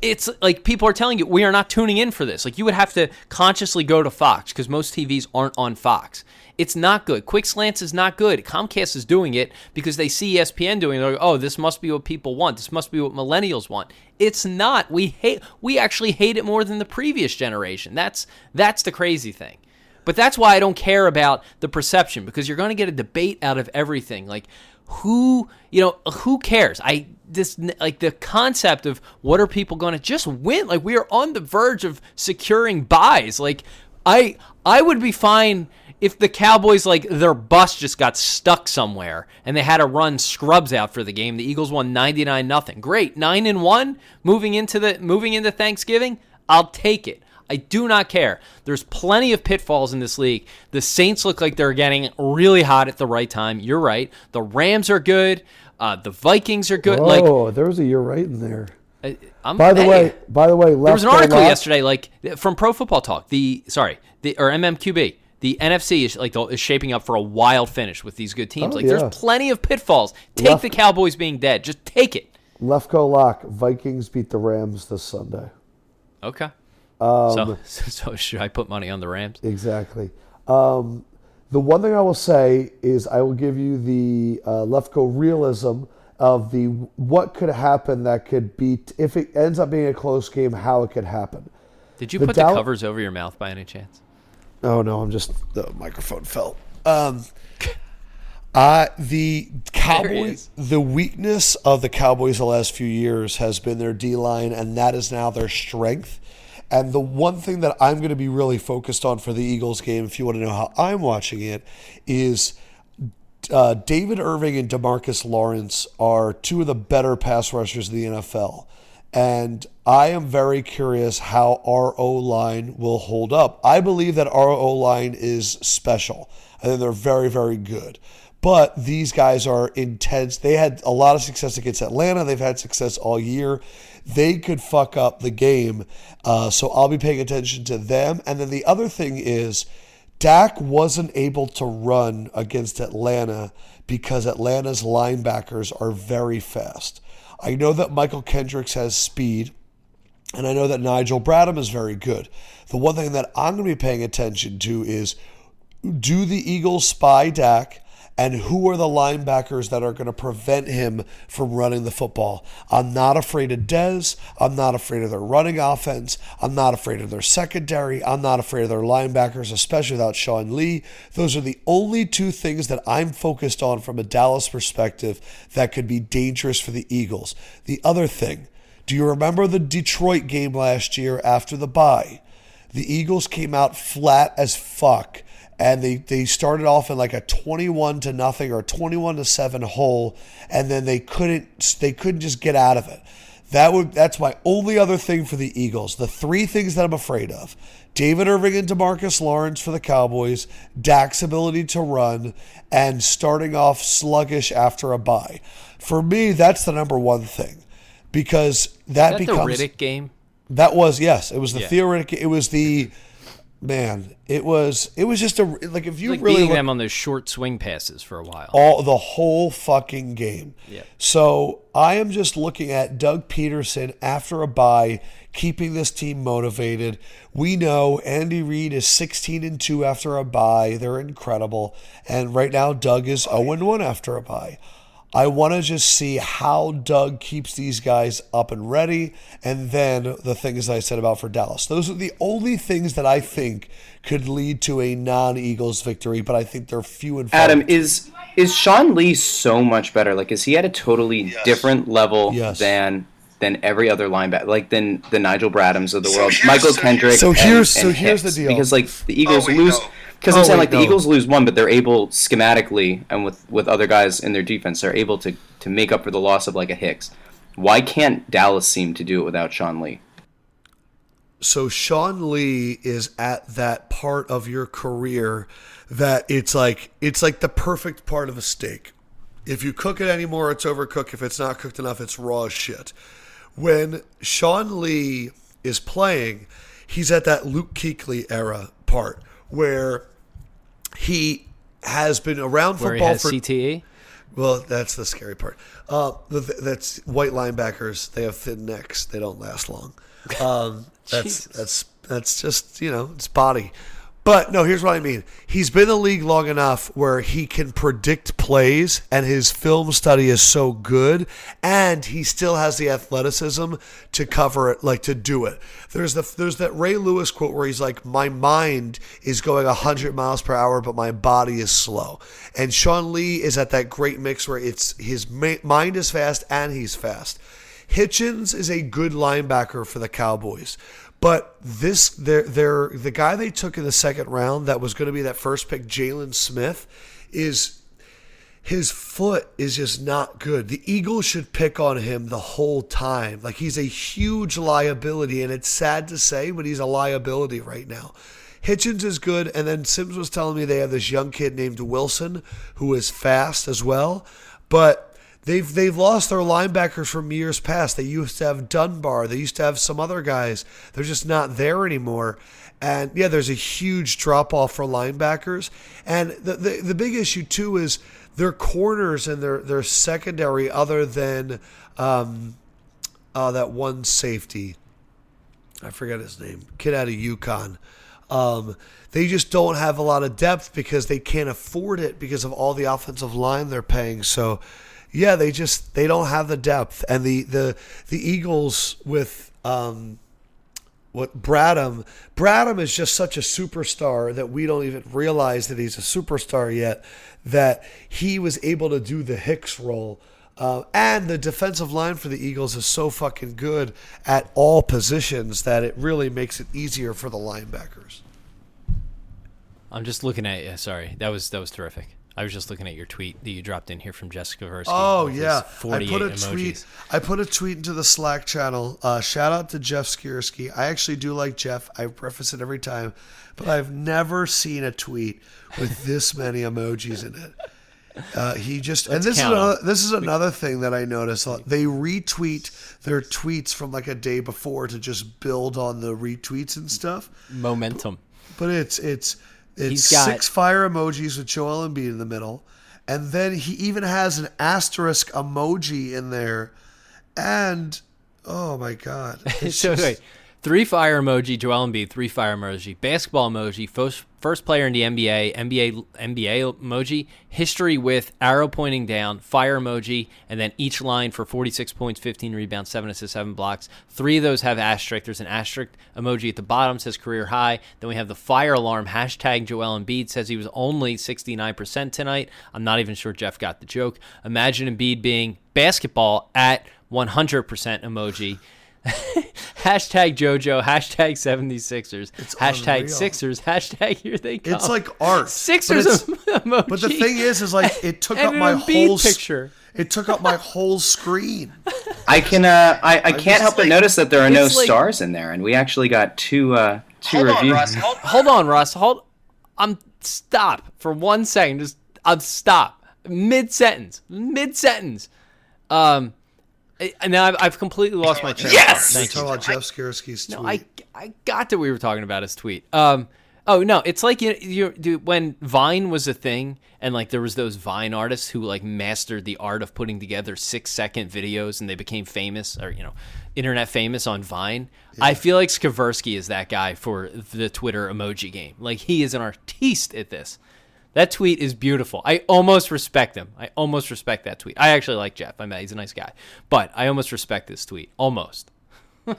it's like people are telling you we are not tuning in for this. Like you would have to consciously go to Fox because most TVs aren't on Fox. It's not good. Quick slants is not good. Comcast is doing it because they see ESPN doing it. They're like, oh, this must be what people want. This must be what millennials want. It's not. We hate. We actually hate it more than the previous generation. That's that's the crazy thing. But that's why I don't care about the perception because you're going to get a debate out of everything. Like who, you know, who cares? I this like the concept of what are people going to just win? Like we are on the verge of securing buys. Like I I would be fine if the Cowboys like their bus just got stuck somewhere and they had to run scrubs out for the game. The Eagles won 99 nothing. Great. 9 and 1 moving into the moving into Thanksgiving. I'll take it. I do not care. There's plenty of pitfalls in this league. The Saints look like they're getting really hot at the right time. You're right. The Rams are good. Uh, the Vikings are good. Like oh, there was a you're right in there. I- I'm, By the hey, way, by the way, there was an article Lock- yesterday, like from Pro Football Talk. The sorry, the or MMQB. The NFC is like the- is shaping up for a wild finish with these good teams. Oh, like yeah. there's plenty of pitfalls. Take Left- the Cowboys being dead. Just take it. Lefko Lock. Vikings beat the Rams this Sunday. Okay. Um, so, so should I put money on the Rams? Exactly. Um, the one thing I will say is I will give you the uh, Lefko realism of the what could happen that could be if it ends up being a close game, how it could happen. Did you The put Dow- the covers over your mouth by any chance? Oh no, I'm just the microphone fell. Um, uh, the Cowboys, the weakness of the Cowboys the last few years has been their D line, and that is now their strength. And the one thing that I'm going to be really focused on for the Eagles game, if you want to know how I'm watching it, is uh, David Irving and Demarcus Lawrence are two of the better pass rushers in the NFL. And I am very curious how our O line will hold up. I believe that our O line is special. I think they're very, very good. But these guys are intense. They had a lot of success against Atlanta. They've had success all year. They could fuck up the game. Uh, so I'll be paying attention to them. And then the other thing is, Dak wasn't able to run against Atlanta because Atlanta's linebackers are very fast. I know that Mychal Kendricks has speed, and I know that Nigel Bradham is very good. The one thing that I'm going to be paying attention to is do the Eagles spy Dak? And who are the linebackers that are going to prevent him from running the football? I'm not afraid of Dez. I'm not afraid of their running offense. I'm not afraid of their secondary. I'm not afraid of their linebackers, especially without Sean Lee. Those are the only two things that I'm focused on from a Dallas perspective that could be dangerous for the Eagles. The other thing, do you remember the Detroit game last year after the bye? The Eagles came out flat as fuck and they they started off in like a 21 to nothing or 21 to 7 hole and then they couldn't they couldn't just get out of it. That would that's my only other thing for the Eagles. The three things that I'm afraid of. David Irving and Demarcus Lawrence for the Cowboys, Dak's ability to run, and starting off sluggish after a bye. For me, that's the number one thing. Because that, that becomes the Riddick game? that was yes, it was the Yeah. Theo Riddick it was the man, it was it was just a like if you Like really look- them on those short swing passes for a while. all the whole fucking game. Yeah. So I am just looking at Doug Pederson after a bye, keeping this team motivated. We know Andy Reid is 16 and 2 after a bye. They're incredible. And right now Doug is 0 and 1 after a bye. I want to just see how Doug keeps these guys up and ready, and then the things I said about for Dallas. Those are the only things that I think could lead to a non-Eagles victory, but I think they're few and far. Adam is is Sean Lee so much better? Like, is he at a totally different level Yes. than than every other linebacker? Like than the Nigel Bradhams of the So world, Mychal so Kendrick. here's- So here's- and so here's the deal. Because like the oh, Eagles wait, lose. no. Because Oh, I'm saying wait, like the. Eagles lose one, but they're able schematically and with with other guys in their defense, they're able to to make up for the loss of like a Hicks. Why can't Dallas seem to do it without Sean Lee? so Sean Lee is at that part of your career that it's like it's like the perfect part of a steak. If you cook it anymore, it's overcooked. If it's not cooked enough, it's raw as shit. When Sean Lee is playing, he's at that Luke Kuechly era part where he has been around where he football for CTE. well, that's the scary part. Uh, that's white linebackers. They have thin necks. They don't last long. Um, that's that's that's just you know it's body. But no, here's what I mean. He's been in the league long enough where he can predict plays, and his film study is so good, and he still has the athleticism to cover it, like to do it. There's the there's that Ray Lewis quote where he's like, "My mind is going 100 miles per hour, but my body is slow." And Sean Lee is at that great mix where it's his mind is fast and he's fast. Hitchens is a good linebacker for the Cowboys. But this, they're, they're, the guy they took in the second round that was going to be that first pick, Jaylon Smith, is his foot is just not good. The Eagles should pick on him the whole time. Like he's a huge liability, and it's sad to say, but he's a liability right now. Hitchens is good, and then Sims was telling me they have this young kid named Wilson who is fast as well, but they've they've lost their linebackers from years past. They used to have Dunbar, they used to have some other guys. They're just not there anymore. And yeah, there's a huge drop off for linebackers. And the, the the big issue too is their corners and their their secondary, other than um, uh, that one safety. I forget his name. Kid out of UConn. Um, they just don't have a lot of depth because they can't afford it because of all the offensive line they're paying. So, yeah, they just they don't have the depth. And the the the Eagles with um, what Bradham Bradham is just such a superstar that we don't even realize that he's a superstar yet. That he was able to do the Hicks role. Uh, and the defensive line for the Eagles is so fucking good at all positions that it really makes it easier for the linebackers. I'm just looking at you. Sorry, that was that was terrific. I was just looking at your tweet that you dropped in here from Jeff Skversky. Oh yeah, I 48 put a emojis. tweet. I put a tweet into the Slack channel. Uh, shout out to Jeff Skversky. I actually do like Jeff. I preface it every time, but I've never seen a tweet with this many emojis in it. Uh, he just and Let's this is another, this is another thing that I noticed. They retweet their tweets from like a day before to just build on the retweets and stuff. Momentum. But it's it's it's He's got- six fire emojis with Joel Embiid in the middle, and then he even has an asterisk emoji in there, and oh my god, it's so just- wait, three fire emoji, Joel Embiid, three fire emoji, basketball emoji, first first player in the NBA, NBA NBA emoji, history with arrow pointing down, fire emoji, and then each line for 46 points, 15 rebounds, seven assists, seven blocks. Three of those have asterisk. There's an asterisk emoji at the bottom says career high. Then we have the fire alarm hashtag Joel Embiid says he was only 69% tonight. I'm not even sure Jeff got the joke. Imagine Embiid being basketball at 100% emoji. hashtag JoJo, hashtag 76ers, hashtag unreal. Sixers, hashtag here they come. It's like art. Sixers But, emoji. but the thing is, is like it took up my Embiid whole s- picture. It took up my whole screen. I can uh, I, I can't just help but notice that there are no like- stars in there, and we actually got two uh, two Hold on, reviews. Russ. Hold, Hold on, Russ. Hold. I'm stop for one second. Just I'm stop mid sentence. Mid sentence. Um, I- and now I've, I've completely lost my train. Yes! of thought. Thank Talk you. about Jeff Skversky's tweet. No, I I got that we were talking about his tweet. Um. Oh no, it's like you, you dude, when Vine was a thing, and like there was those Vine artists who like mastered the art of putting together six second videos, and they became famous or you know, internet famous on Vine. I feel like Skversky is that guy for the Twitter emoji game. Like he is an artiste at this. That tweet is beautiful. I almost respect him. I almost respect that tweet. I actually like Jeff. I mean, he's a nice guy, but I almost respect this tweet. Almost. yeah, I'm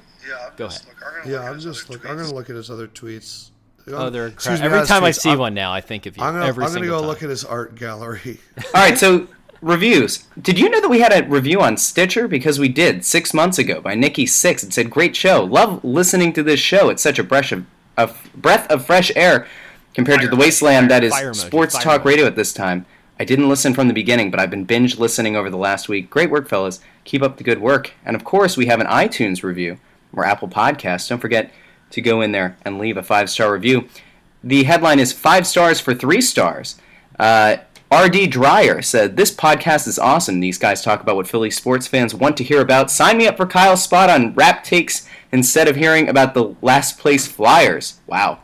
Go just, ahead. Look, I'm gonna yeah, look at I'm his just other look. I'm gonna tweets. look at his other tweets. Oh, they're Excuse Every guys, time I see I'm- one now, I think of you. I'm gonna, Every I'm gonna go time. look at his art gallery. All right, so reviews. Did you know that we had a review on Stitcher? Because we did six months ago by Nikki Six. It said, "Great show. Love listening to this show. It's such a breath of, a breath of fresh air compared to the wasteland that is Fire sports fire talk radio at this time." I didn't listen from the beginning, but I've been binge listening over the last week. Great work, fellas. Keep up the good work. And of course, we have an iTunes review or Apple Podcast. Don't forget to go in there and leave a five star review. The headline is five stars for three stars. Uh, RD Dreyer said, This podcast is awesome. These guys talk about what Philly sports fans want to hear about. Sign me up for Kyle's spot on rap takes instead of hearing about the last place Flyers. Wow.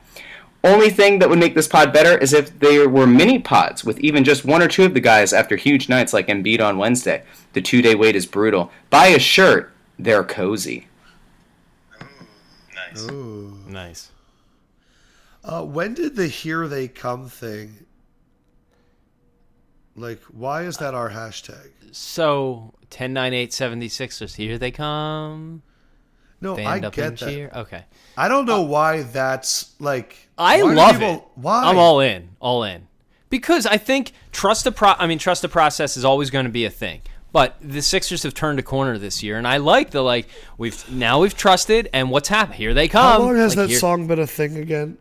Only thing that would make this pod better is if there were mini pods with even just one or two of the guys after huge nights like Embiid on Wednesday. The two day wait is brutal. Buy a shirt. They're cozy. Nice. Nice. Uh, when did the "Here They Come" thing? Like, why is that our hashtag? So 109876ers, here they come. No, I get that. cheer. Okay. I don't know why that's like. I love people- it. Why? I'm all in, all in. Because I think trust the pro. I mean, trust the process is always going to be a thing. But the Sixers have turned a corner this year, and I like the like we've now we've trusted, and what's happened? Here they come. How long has Like, that here- song been a thing again?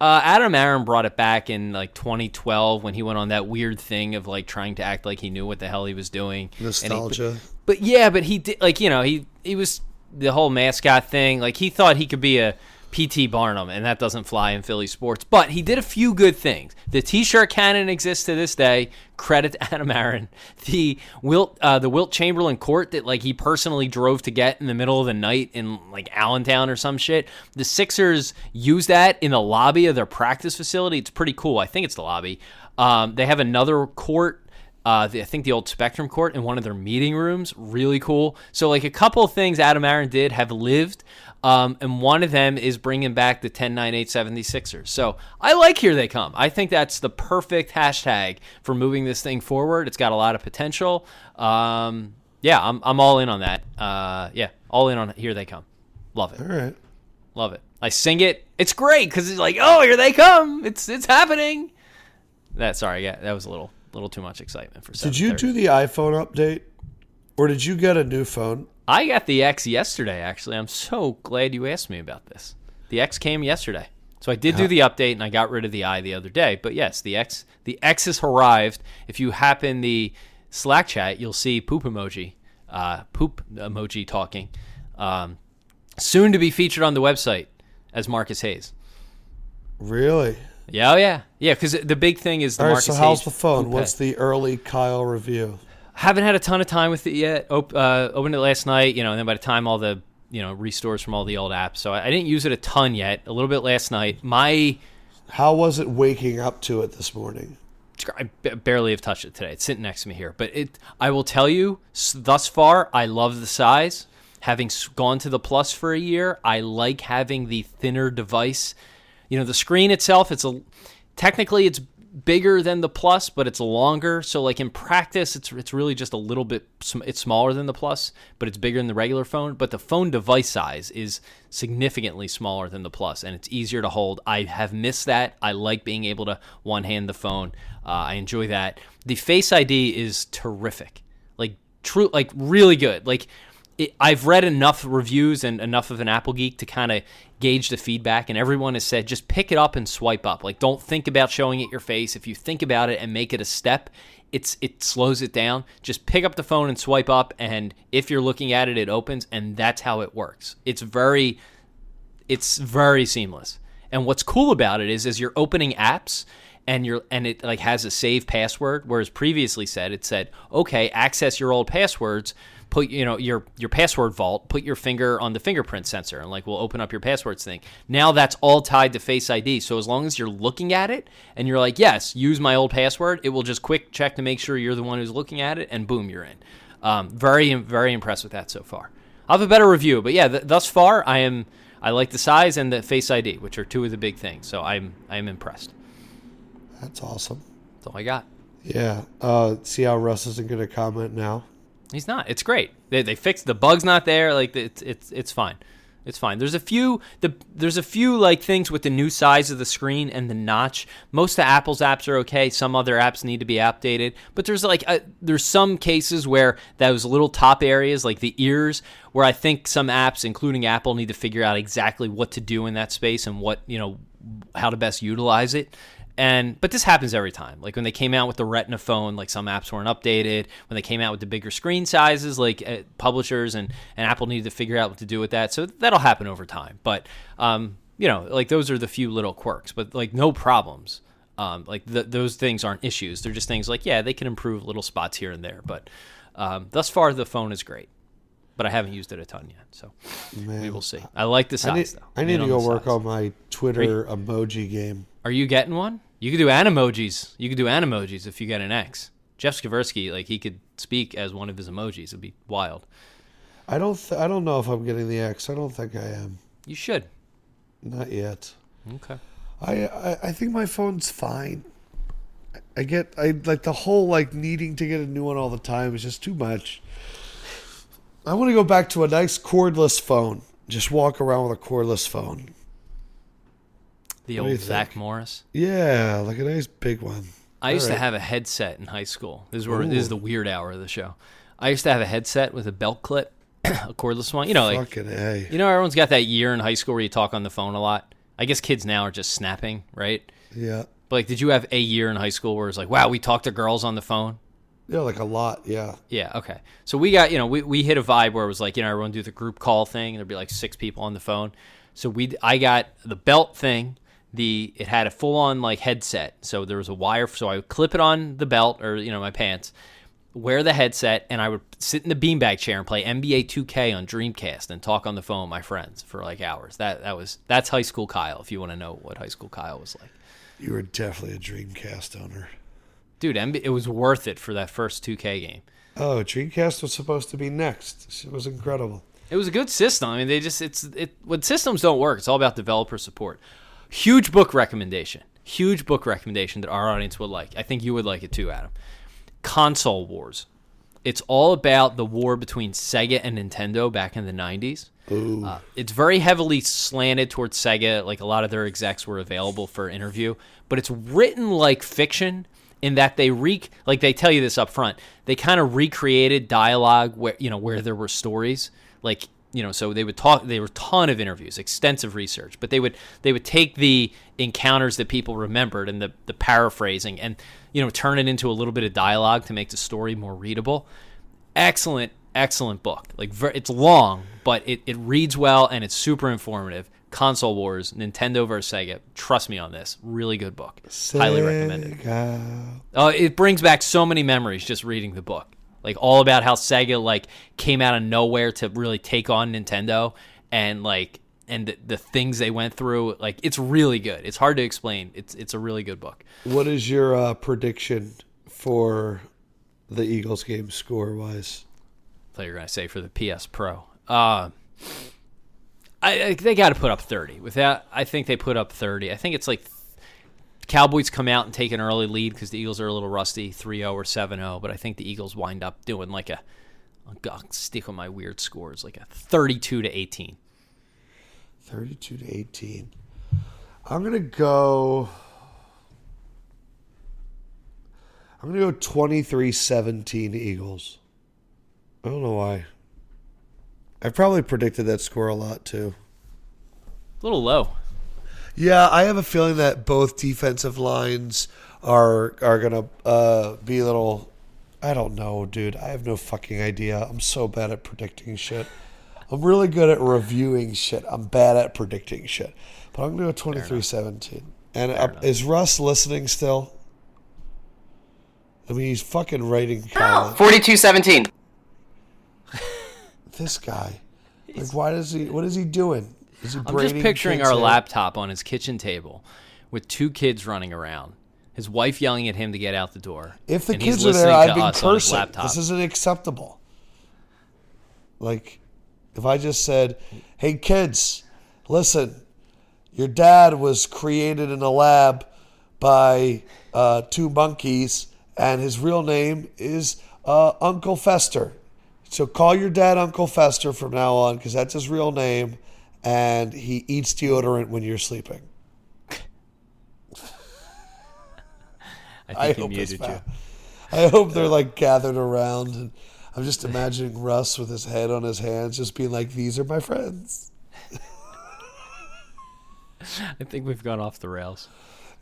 Uh, Adam Aron brought it back in like 2012 when he went on that weird thing of like trying to act like he knew what the hell he was doing. And he- Nostalgia. but yeah, but he did like you know he he was the whole mascot thing. Like he thought he could be a PT Barnum, and that doesn't fly in Philly sports. But he did a few good things. The T-shirt cannon exists to this day. Credit to Adam Aron. The Wilt uh, the Wilt Chamberlain court that like he personally drove to get in the middle of the night in like Allentown or some shit. The Sixers use that in the lobby of their practice facility. It's pretty cool. I think it's the lobby. Um, they have another court uh, the, I think the old Spectrum Court in one of their meeting rooms. Really cool. So, like a couple of things Adam Aron did have lived, um, and one of them is bringing back the 10 9 8 76ers. So, I like Here They Come. I think that's the perfect hashtag for moving this thing forward. It's got a lot of potential. Um, yeah, I'm, I'm all in on that. Uh, yeah, all in on Here They Come. Love it. All right. Love it. I sing it. It's great because it's like, oh, here they come. It's it's happening. That sorry, yeah, that was a little little too much excitement for. Did you do the iPhone update, or did you get a new phone? I got the X yesterday. Actually, I'm so glad you asked me about this. The X came yesterday, so I did do the update and I got rid of the I the other day. But yes, the X the X has arrived. If you happen the Slack chat, you'll see poop emoji, uh, poop emoji talking. Um, soon to be featured on the website as Marcus Hayes. Really? Yeah, oh yeah, yeah. Because the big thing is the All right. Marcus So how's the phone? What's the early Kyle review? Haven't had a ton of time with it yet. Op- uh, opened it last night, you know, and then by the time all the you know restores from all the old apps, so I, I didn't use it a ton yet. A little bit last night. My How was it waking up to it this morning? I barely have touched it today. It's sitting next to me here, but it. I will tell you, thus far, I love the size. Having gone to the Plus for a year, I like having the thinner device. You know, the screen itself, it's a technically it's bigger than the Plus, but it's longer. So, like in practice, it's it's really just a little bit. It's smaller than the Plus, but it's bigger than the regular phone. But the phone device size is significantly smaller than the Plus, and it's easier to hold. I have missed that. I like being able to one hand the phone. Uh, I enjoy that. The Face ID is terrific. Like true, like really good. Like it, I've read enough reviews and enough of an Apple geek to kind of gauge the feedback, and everyone has said just pick it up and swipe up. Like, don't think about showing it your face. If you think about it and make it a step, it's it slows it down. Just pick up the phone and swipe up, and if you're looking at it, it opens, and that's how it works. It's very, it's very seamless. And what's cool about it is, as you're opening apps, and you're and it like has a save password, whereas previously said it said, okay, access your old passwords put you know your your password vault put your finger on the fingerprint sensor and like we'll open up your passwords thing now that's all tied to face id so as long as you're looking at it and you're like yes use my old password it will just quick check to make sure you're the one who's looking at it and boom you're in um, very very impressed with that so far i'll have a better review but yeah th- thus far i am i like the size and the face id which are two of the big things so i'm i'm impressed That's awesome. that's all i got Yeah. Uh, see how Russ isn't going to comment now? He's not. It's great. They, they fixed the bugs not there. Like it's it's it's fine. It's fine. There's a few the there's a few like things with the new size of the screen and the notch. Most of Apple's apps are okay. Some other apps need to be updated. But there's like a, there's some cases where those little top areas like the ears where I think some apps including Apple need to figure out exactly what to do in that space and what, you know, how to best utilize it. And but this happens every time. Like when they came out with the Retina phone, like some apps weren't updated. When they came out with the bigger screen sizes, like uh, publishers and and Apple needed to figure out what to do with that. So that'll happen over time. But um, you know, like those are the few little quirks, but like no problems. Um, like th- those things aren't issues. They're just things like yeah, they can improve little spots here and there. But um, thus far, the phone is great. But I haven't used it a ton yet, so we will see. I like the size I need, though. I need Lean to go work size. on my Twitter emoji game. Are you getting one? You could do animojis. You could do animojis if you get an X. Jeff Skversky, like he could speak as one of his emojis. It'd be wild. I don't. Th- I don't know if I'm getting the X. I don't think I am. You should. Not yet. Okay. I, I I think my phone's fine. I get I like the whole like needing to get a new one all the time is just too much. I want to go back to a nice cordless phone. Just walk around with a cordless phone. The What old Zach think? Morris. Yeah, like a nice big one. I used to have a headset in high school. This is where this is the weird hour of the show. I used to have a headset with a belt clip, a cordless one. You know, like Fucking a. you know, everyone's got that year in high school where you talk on the phone a lot. I guess kids now are just snapping, right? Yeah, But like, did you have a year in high school where it's like, wow, we talked to girls on the phone? yeah, like a lot. Yeah, Yeah, okay. So we got, you know, we, we hit a vibe where it was like, you know, everyone do the group call thing, and there'd be like six people on the phone. So we I got the belt thing, the it had a full on like headset. So there was a wire so I would clip it on the belt or, you know, my pants, wear the headset, and I would sit in the beanbag chair and play NBA 2K on Dreamcast and talk on the phone with my friends for like hours. That that was that's high school Kyle, if you want to know what high school Kyle was like. you were definitely a Dreamcast owner. Dude, MB, it was worth it for that first 2K game. Oh, Dreamcast was supposed to be next. It was incredible. It was a good system. I mean, they just it's it when systems don't work, it's all about developer support. Huge book recommendation. Huge book recommendation that our audience would like. I think you would like it too, Adam. Console Wars. It's all about the war between Sega and Nintendo back in the 90s. Uh, it's very heavily slanted towards Sega. Like a lot of their execs were available for interview, but it's written like fiction in that they re like they tell you this up front. They kind of recreated dialogue where you know where there were stories. Like you know, so they would talk. They were a ton of interviews, extensive research, but they would they would take the encounters that people remembered and the the paraphrasing and you know turn it into a little bit of dialogue to make the story more readable excellent excellent book like ver- it's long but it, it reads well and it's super informative console wars nintendo versus sega trust me on this really good book highly recommended Sega. Oh, it brings back so many memories just reading the book. Like all about how Sega like came out of nowhere to really take on Nintendo and like and the, the things they went through. Like it's really good. It's hard to explain. It's it's a really good book. What is your uh, prediction for the Eagles game score wise? I thought you were gonna say for the PS Pro. Uh, I, I they got to put up thirty. With that, I think they put up thirty. I think it's like Cowboys come out and take an early lead because the Eagles are a little rusty, 3-0 or 7-0. But I think the Eagles wind up doing like a I'll stick with my weird scores, like a thirty-two to eighteen. 32 to 18. I'm going to go. I'm going to go 23 17 Eagles. I don't know why. I probably predicted that score a lot too. A little low. Yeah, I have a feeling that both defensive lines are are gonna uh, be a little. I don't know, dude. I have no fucking idea. I'm so bad at predicting shit. I'm really good at reviewing shit. I'm bad at predicting shit. But I'm gonna go 23-17. And uh, is Russ listening still? I mean, he's fucking writing comment. 42-17. This guy, like, why does he? What is he doing? I'm just picturing our laptop on his kitchen table with two kids running around. His wife yelling at him to get out the door. If the kids are there, I've been us on his cursing. This isn't acceptable. Like, if I just said, "Hey kids, listen, your dad was created in a lab by uh, two monkeys, and his real name is uh, Uncle Fester. So call your dad Uncle Fester from now on, because that's his real name, and he eats deodorant when you're sleeping." I I hope muted you. I hope they're like gathered around, and I'm just imagining Russ with his head on his hands, just being like, "These are my friends." I think we've gone off the rails.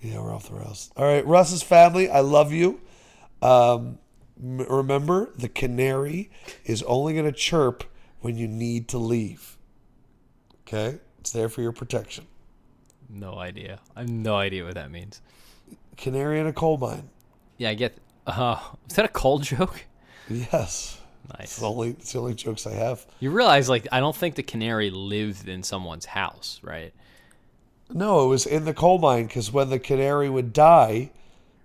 Yeah, we're off the rails. All right, Russ's family, I love you. Um, m- remember, the canary is only going to chirp when you need to leave. Okay, it's there for your protection. No idea. I have no idea what that means. Canary in a coal mine. Yeah, I get. Uh, is that a coal joke? Yes, it's Nice. the only it's the only jokes I have. You realize, like, I don't think the canary lived in someone's house, right? No, it was in the coal mine because when the canary would die,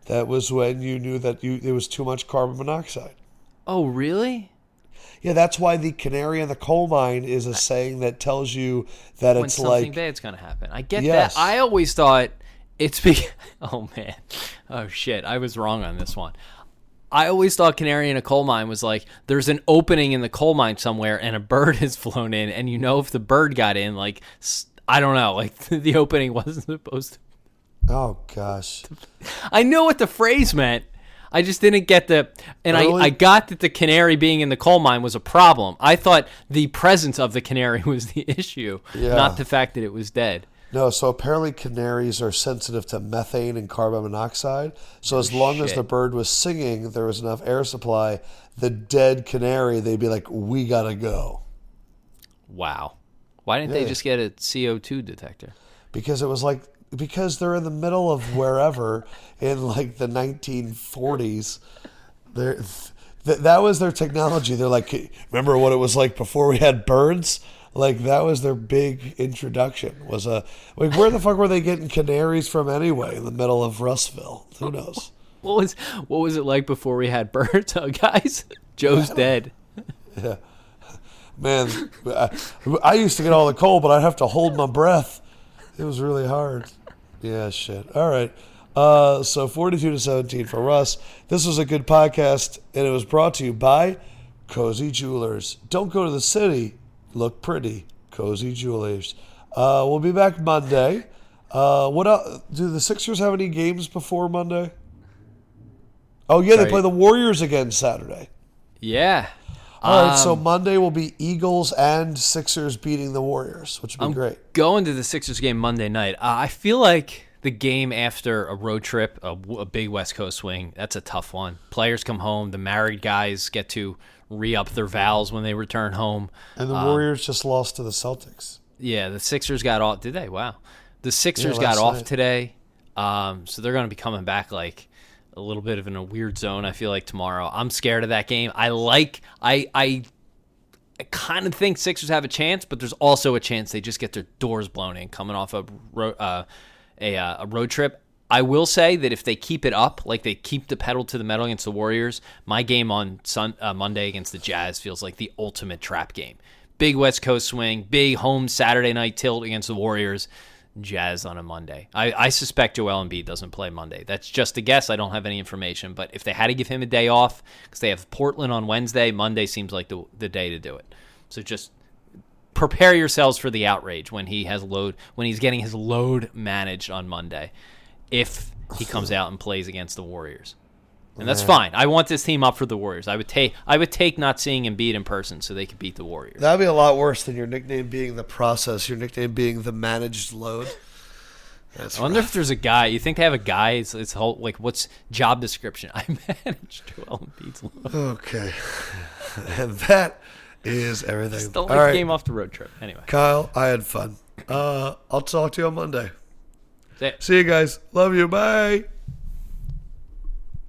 that was when you knew that you there was too much carbon monoxide. Oh, really? Yeah, that's why the canary in the coal mine is a saying that tells you that when it's something like bad's gonna happen. I get Yes. that. I always thought it's because. Oh man. Oh shit. I was wrong on this one. I always thought canary in a coal mine was like there's an opening in the coal mine somewhere and a bird has flown in and you know if the bird got in like I don't know like the opening wasn't supposed to. oh gosh. I know what the phrase meant. I just didn't get the and Early- I, I got that the canary being in the coal mine was a problem. I thought the presence of the canary was the issue, Yeah. not the fact that it was dead. No, so apparently canaries are sensitive to methane and carbon monoxide. So as oh, long as the bird was singing, there was enough air supply. The dead canary, they'd be like, "We gotta go," Wow. Why didn't they just get a CO2 detector? because it was like because they're in the middle of wherever in like the 1940s. They're, th- that was their technology. They're like, remember what it was like before we had birds? Like that was their big introduction. Was a like where the fuck were they getting canaries from anyway? In the middle of Russville, who knows? What was what was it like before we had birds, oh, guys? Joe's dead. Yeah, Man, I, I used to get all the cold, but I'd have to hold my breath. It was really hard. Yeah, shit. All right. Uh, so 42 to 17 for Russ. This was a good podcast, and it was brought to you by Cozzi Jewelers. Don't go to the city. Look pretty. Cozzi Jewelers. Uh, we'll be back Monday. Uh, what else? Do the Sixers have any games before Monday? Oh, yeah, they play the Warriors again Saturday. Yeah. All right, so Um, Monday will be Eagles and Sixers beating the Warriors, which would be I'm great. going to the Sixers game Monday night. Uh, I feel like the game after a road trip, a big West Coast swing, that's a tough one. Players come home. The married guys get to re up their vows when they return home. And the Um, Warriors just lost to the Celtics. Yeah, the Sixers got off. Did they? Wow. The Sixers Yeah, got off night. today. Um, so they're going to be coming back like a little bit of in a weird zone. I feel like tomorrow. I'm scared of that game. I like. I I. I kind of think Sixers have a chance, but there's also a chance they just get their doors blown in coming off a uh, a, uh, a road trip. I will say that if they keep it up, like they keep the pedal to the metal against the Warriors, my game on sun, uh, Monday against the Jazz feels like the ultimate trap game. Big West Coast swing, big home Saturday night tilt against the Warriors. Jazz on a Monday. I, I suspect Joel Embiid doesn't play Monday. That's just a guess. I don't have any information. But if they had to give him a day off, because they have Portland on Wednesday, Monday seems like the, the day to do it. So just prepare yourselves for the outrage when he has load when he's getting his load managed on Monday, if he comes out and plays against the Warriors. And that's fine. I want this team up for the Warriors. I would take I would take not seeing Embiid in person so they could beat the Warriors. That'd be a lot worse than your nickname being the process. Your nickname being the managed load. That's I wonder if there's a guy. You think they have a guy? It's, it's whole like what's job description? I manage Joel Embiid's. load. okay. and that is everything. Don't All right, game off the road trip. Anyway, Kyle, I had fun. Uh, I'll talk to you on Monday. See you guys. Love you. Bye.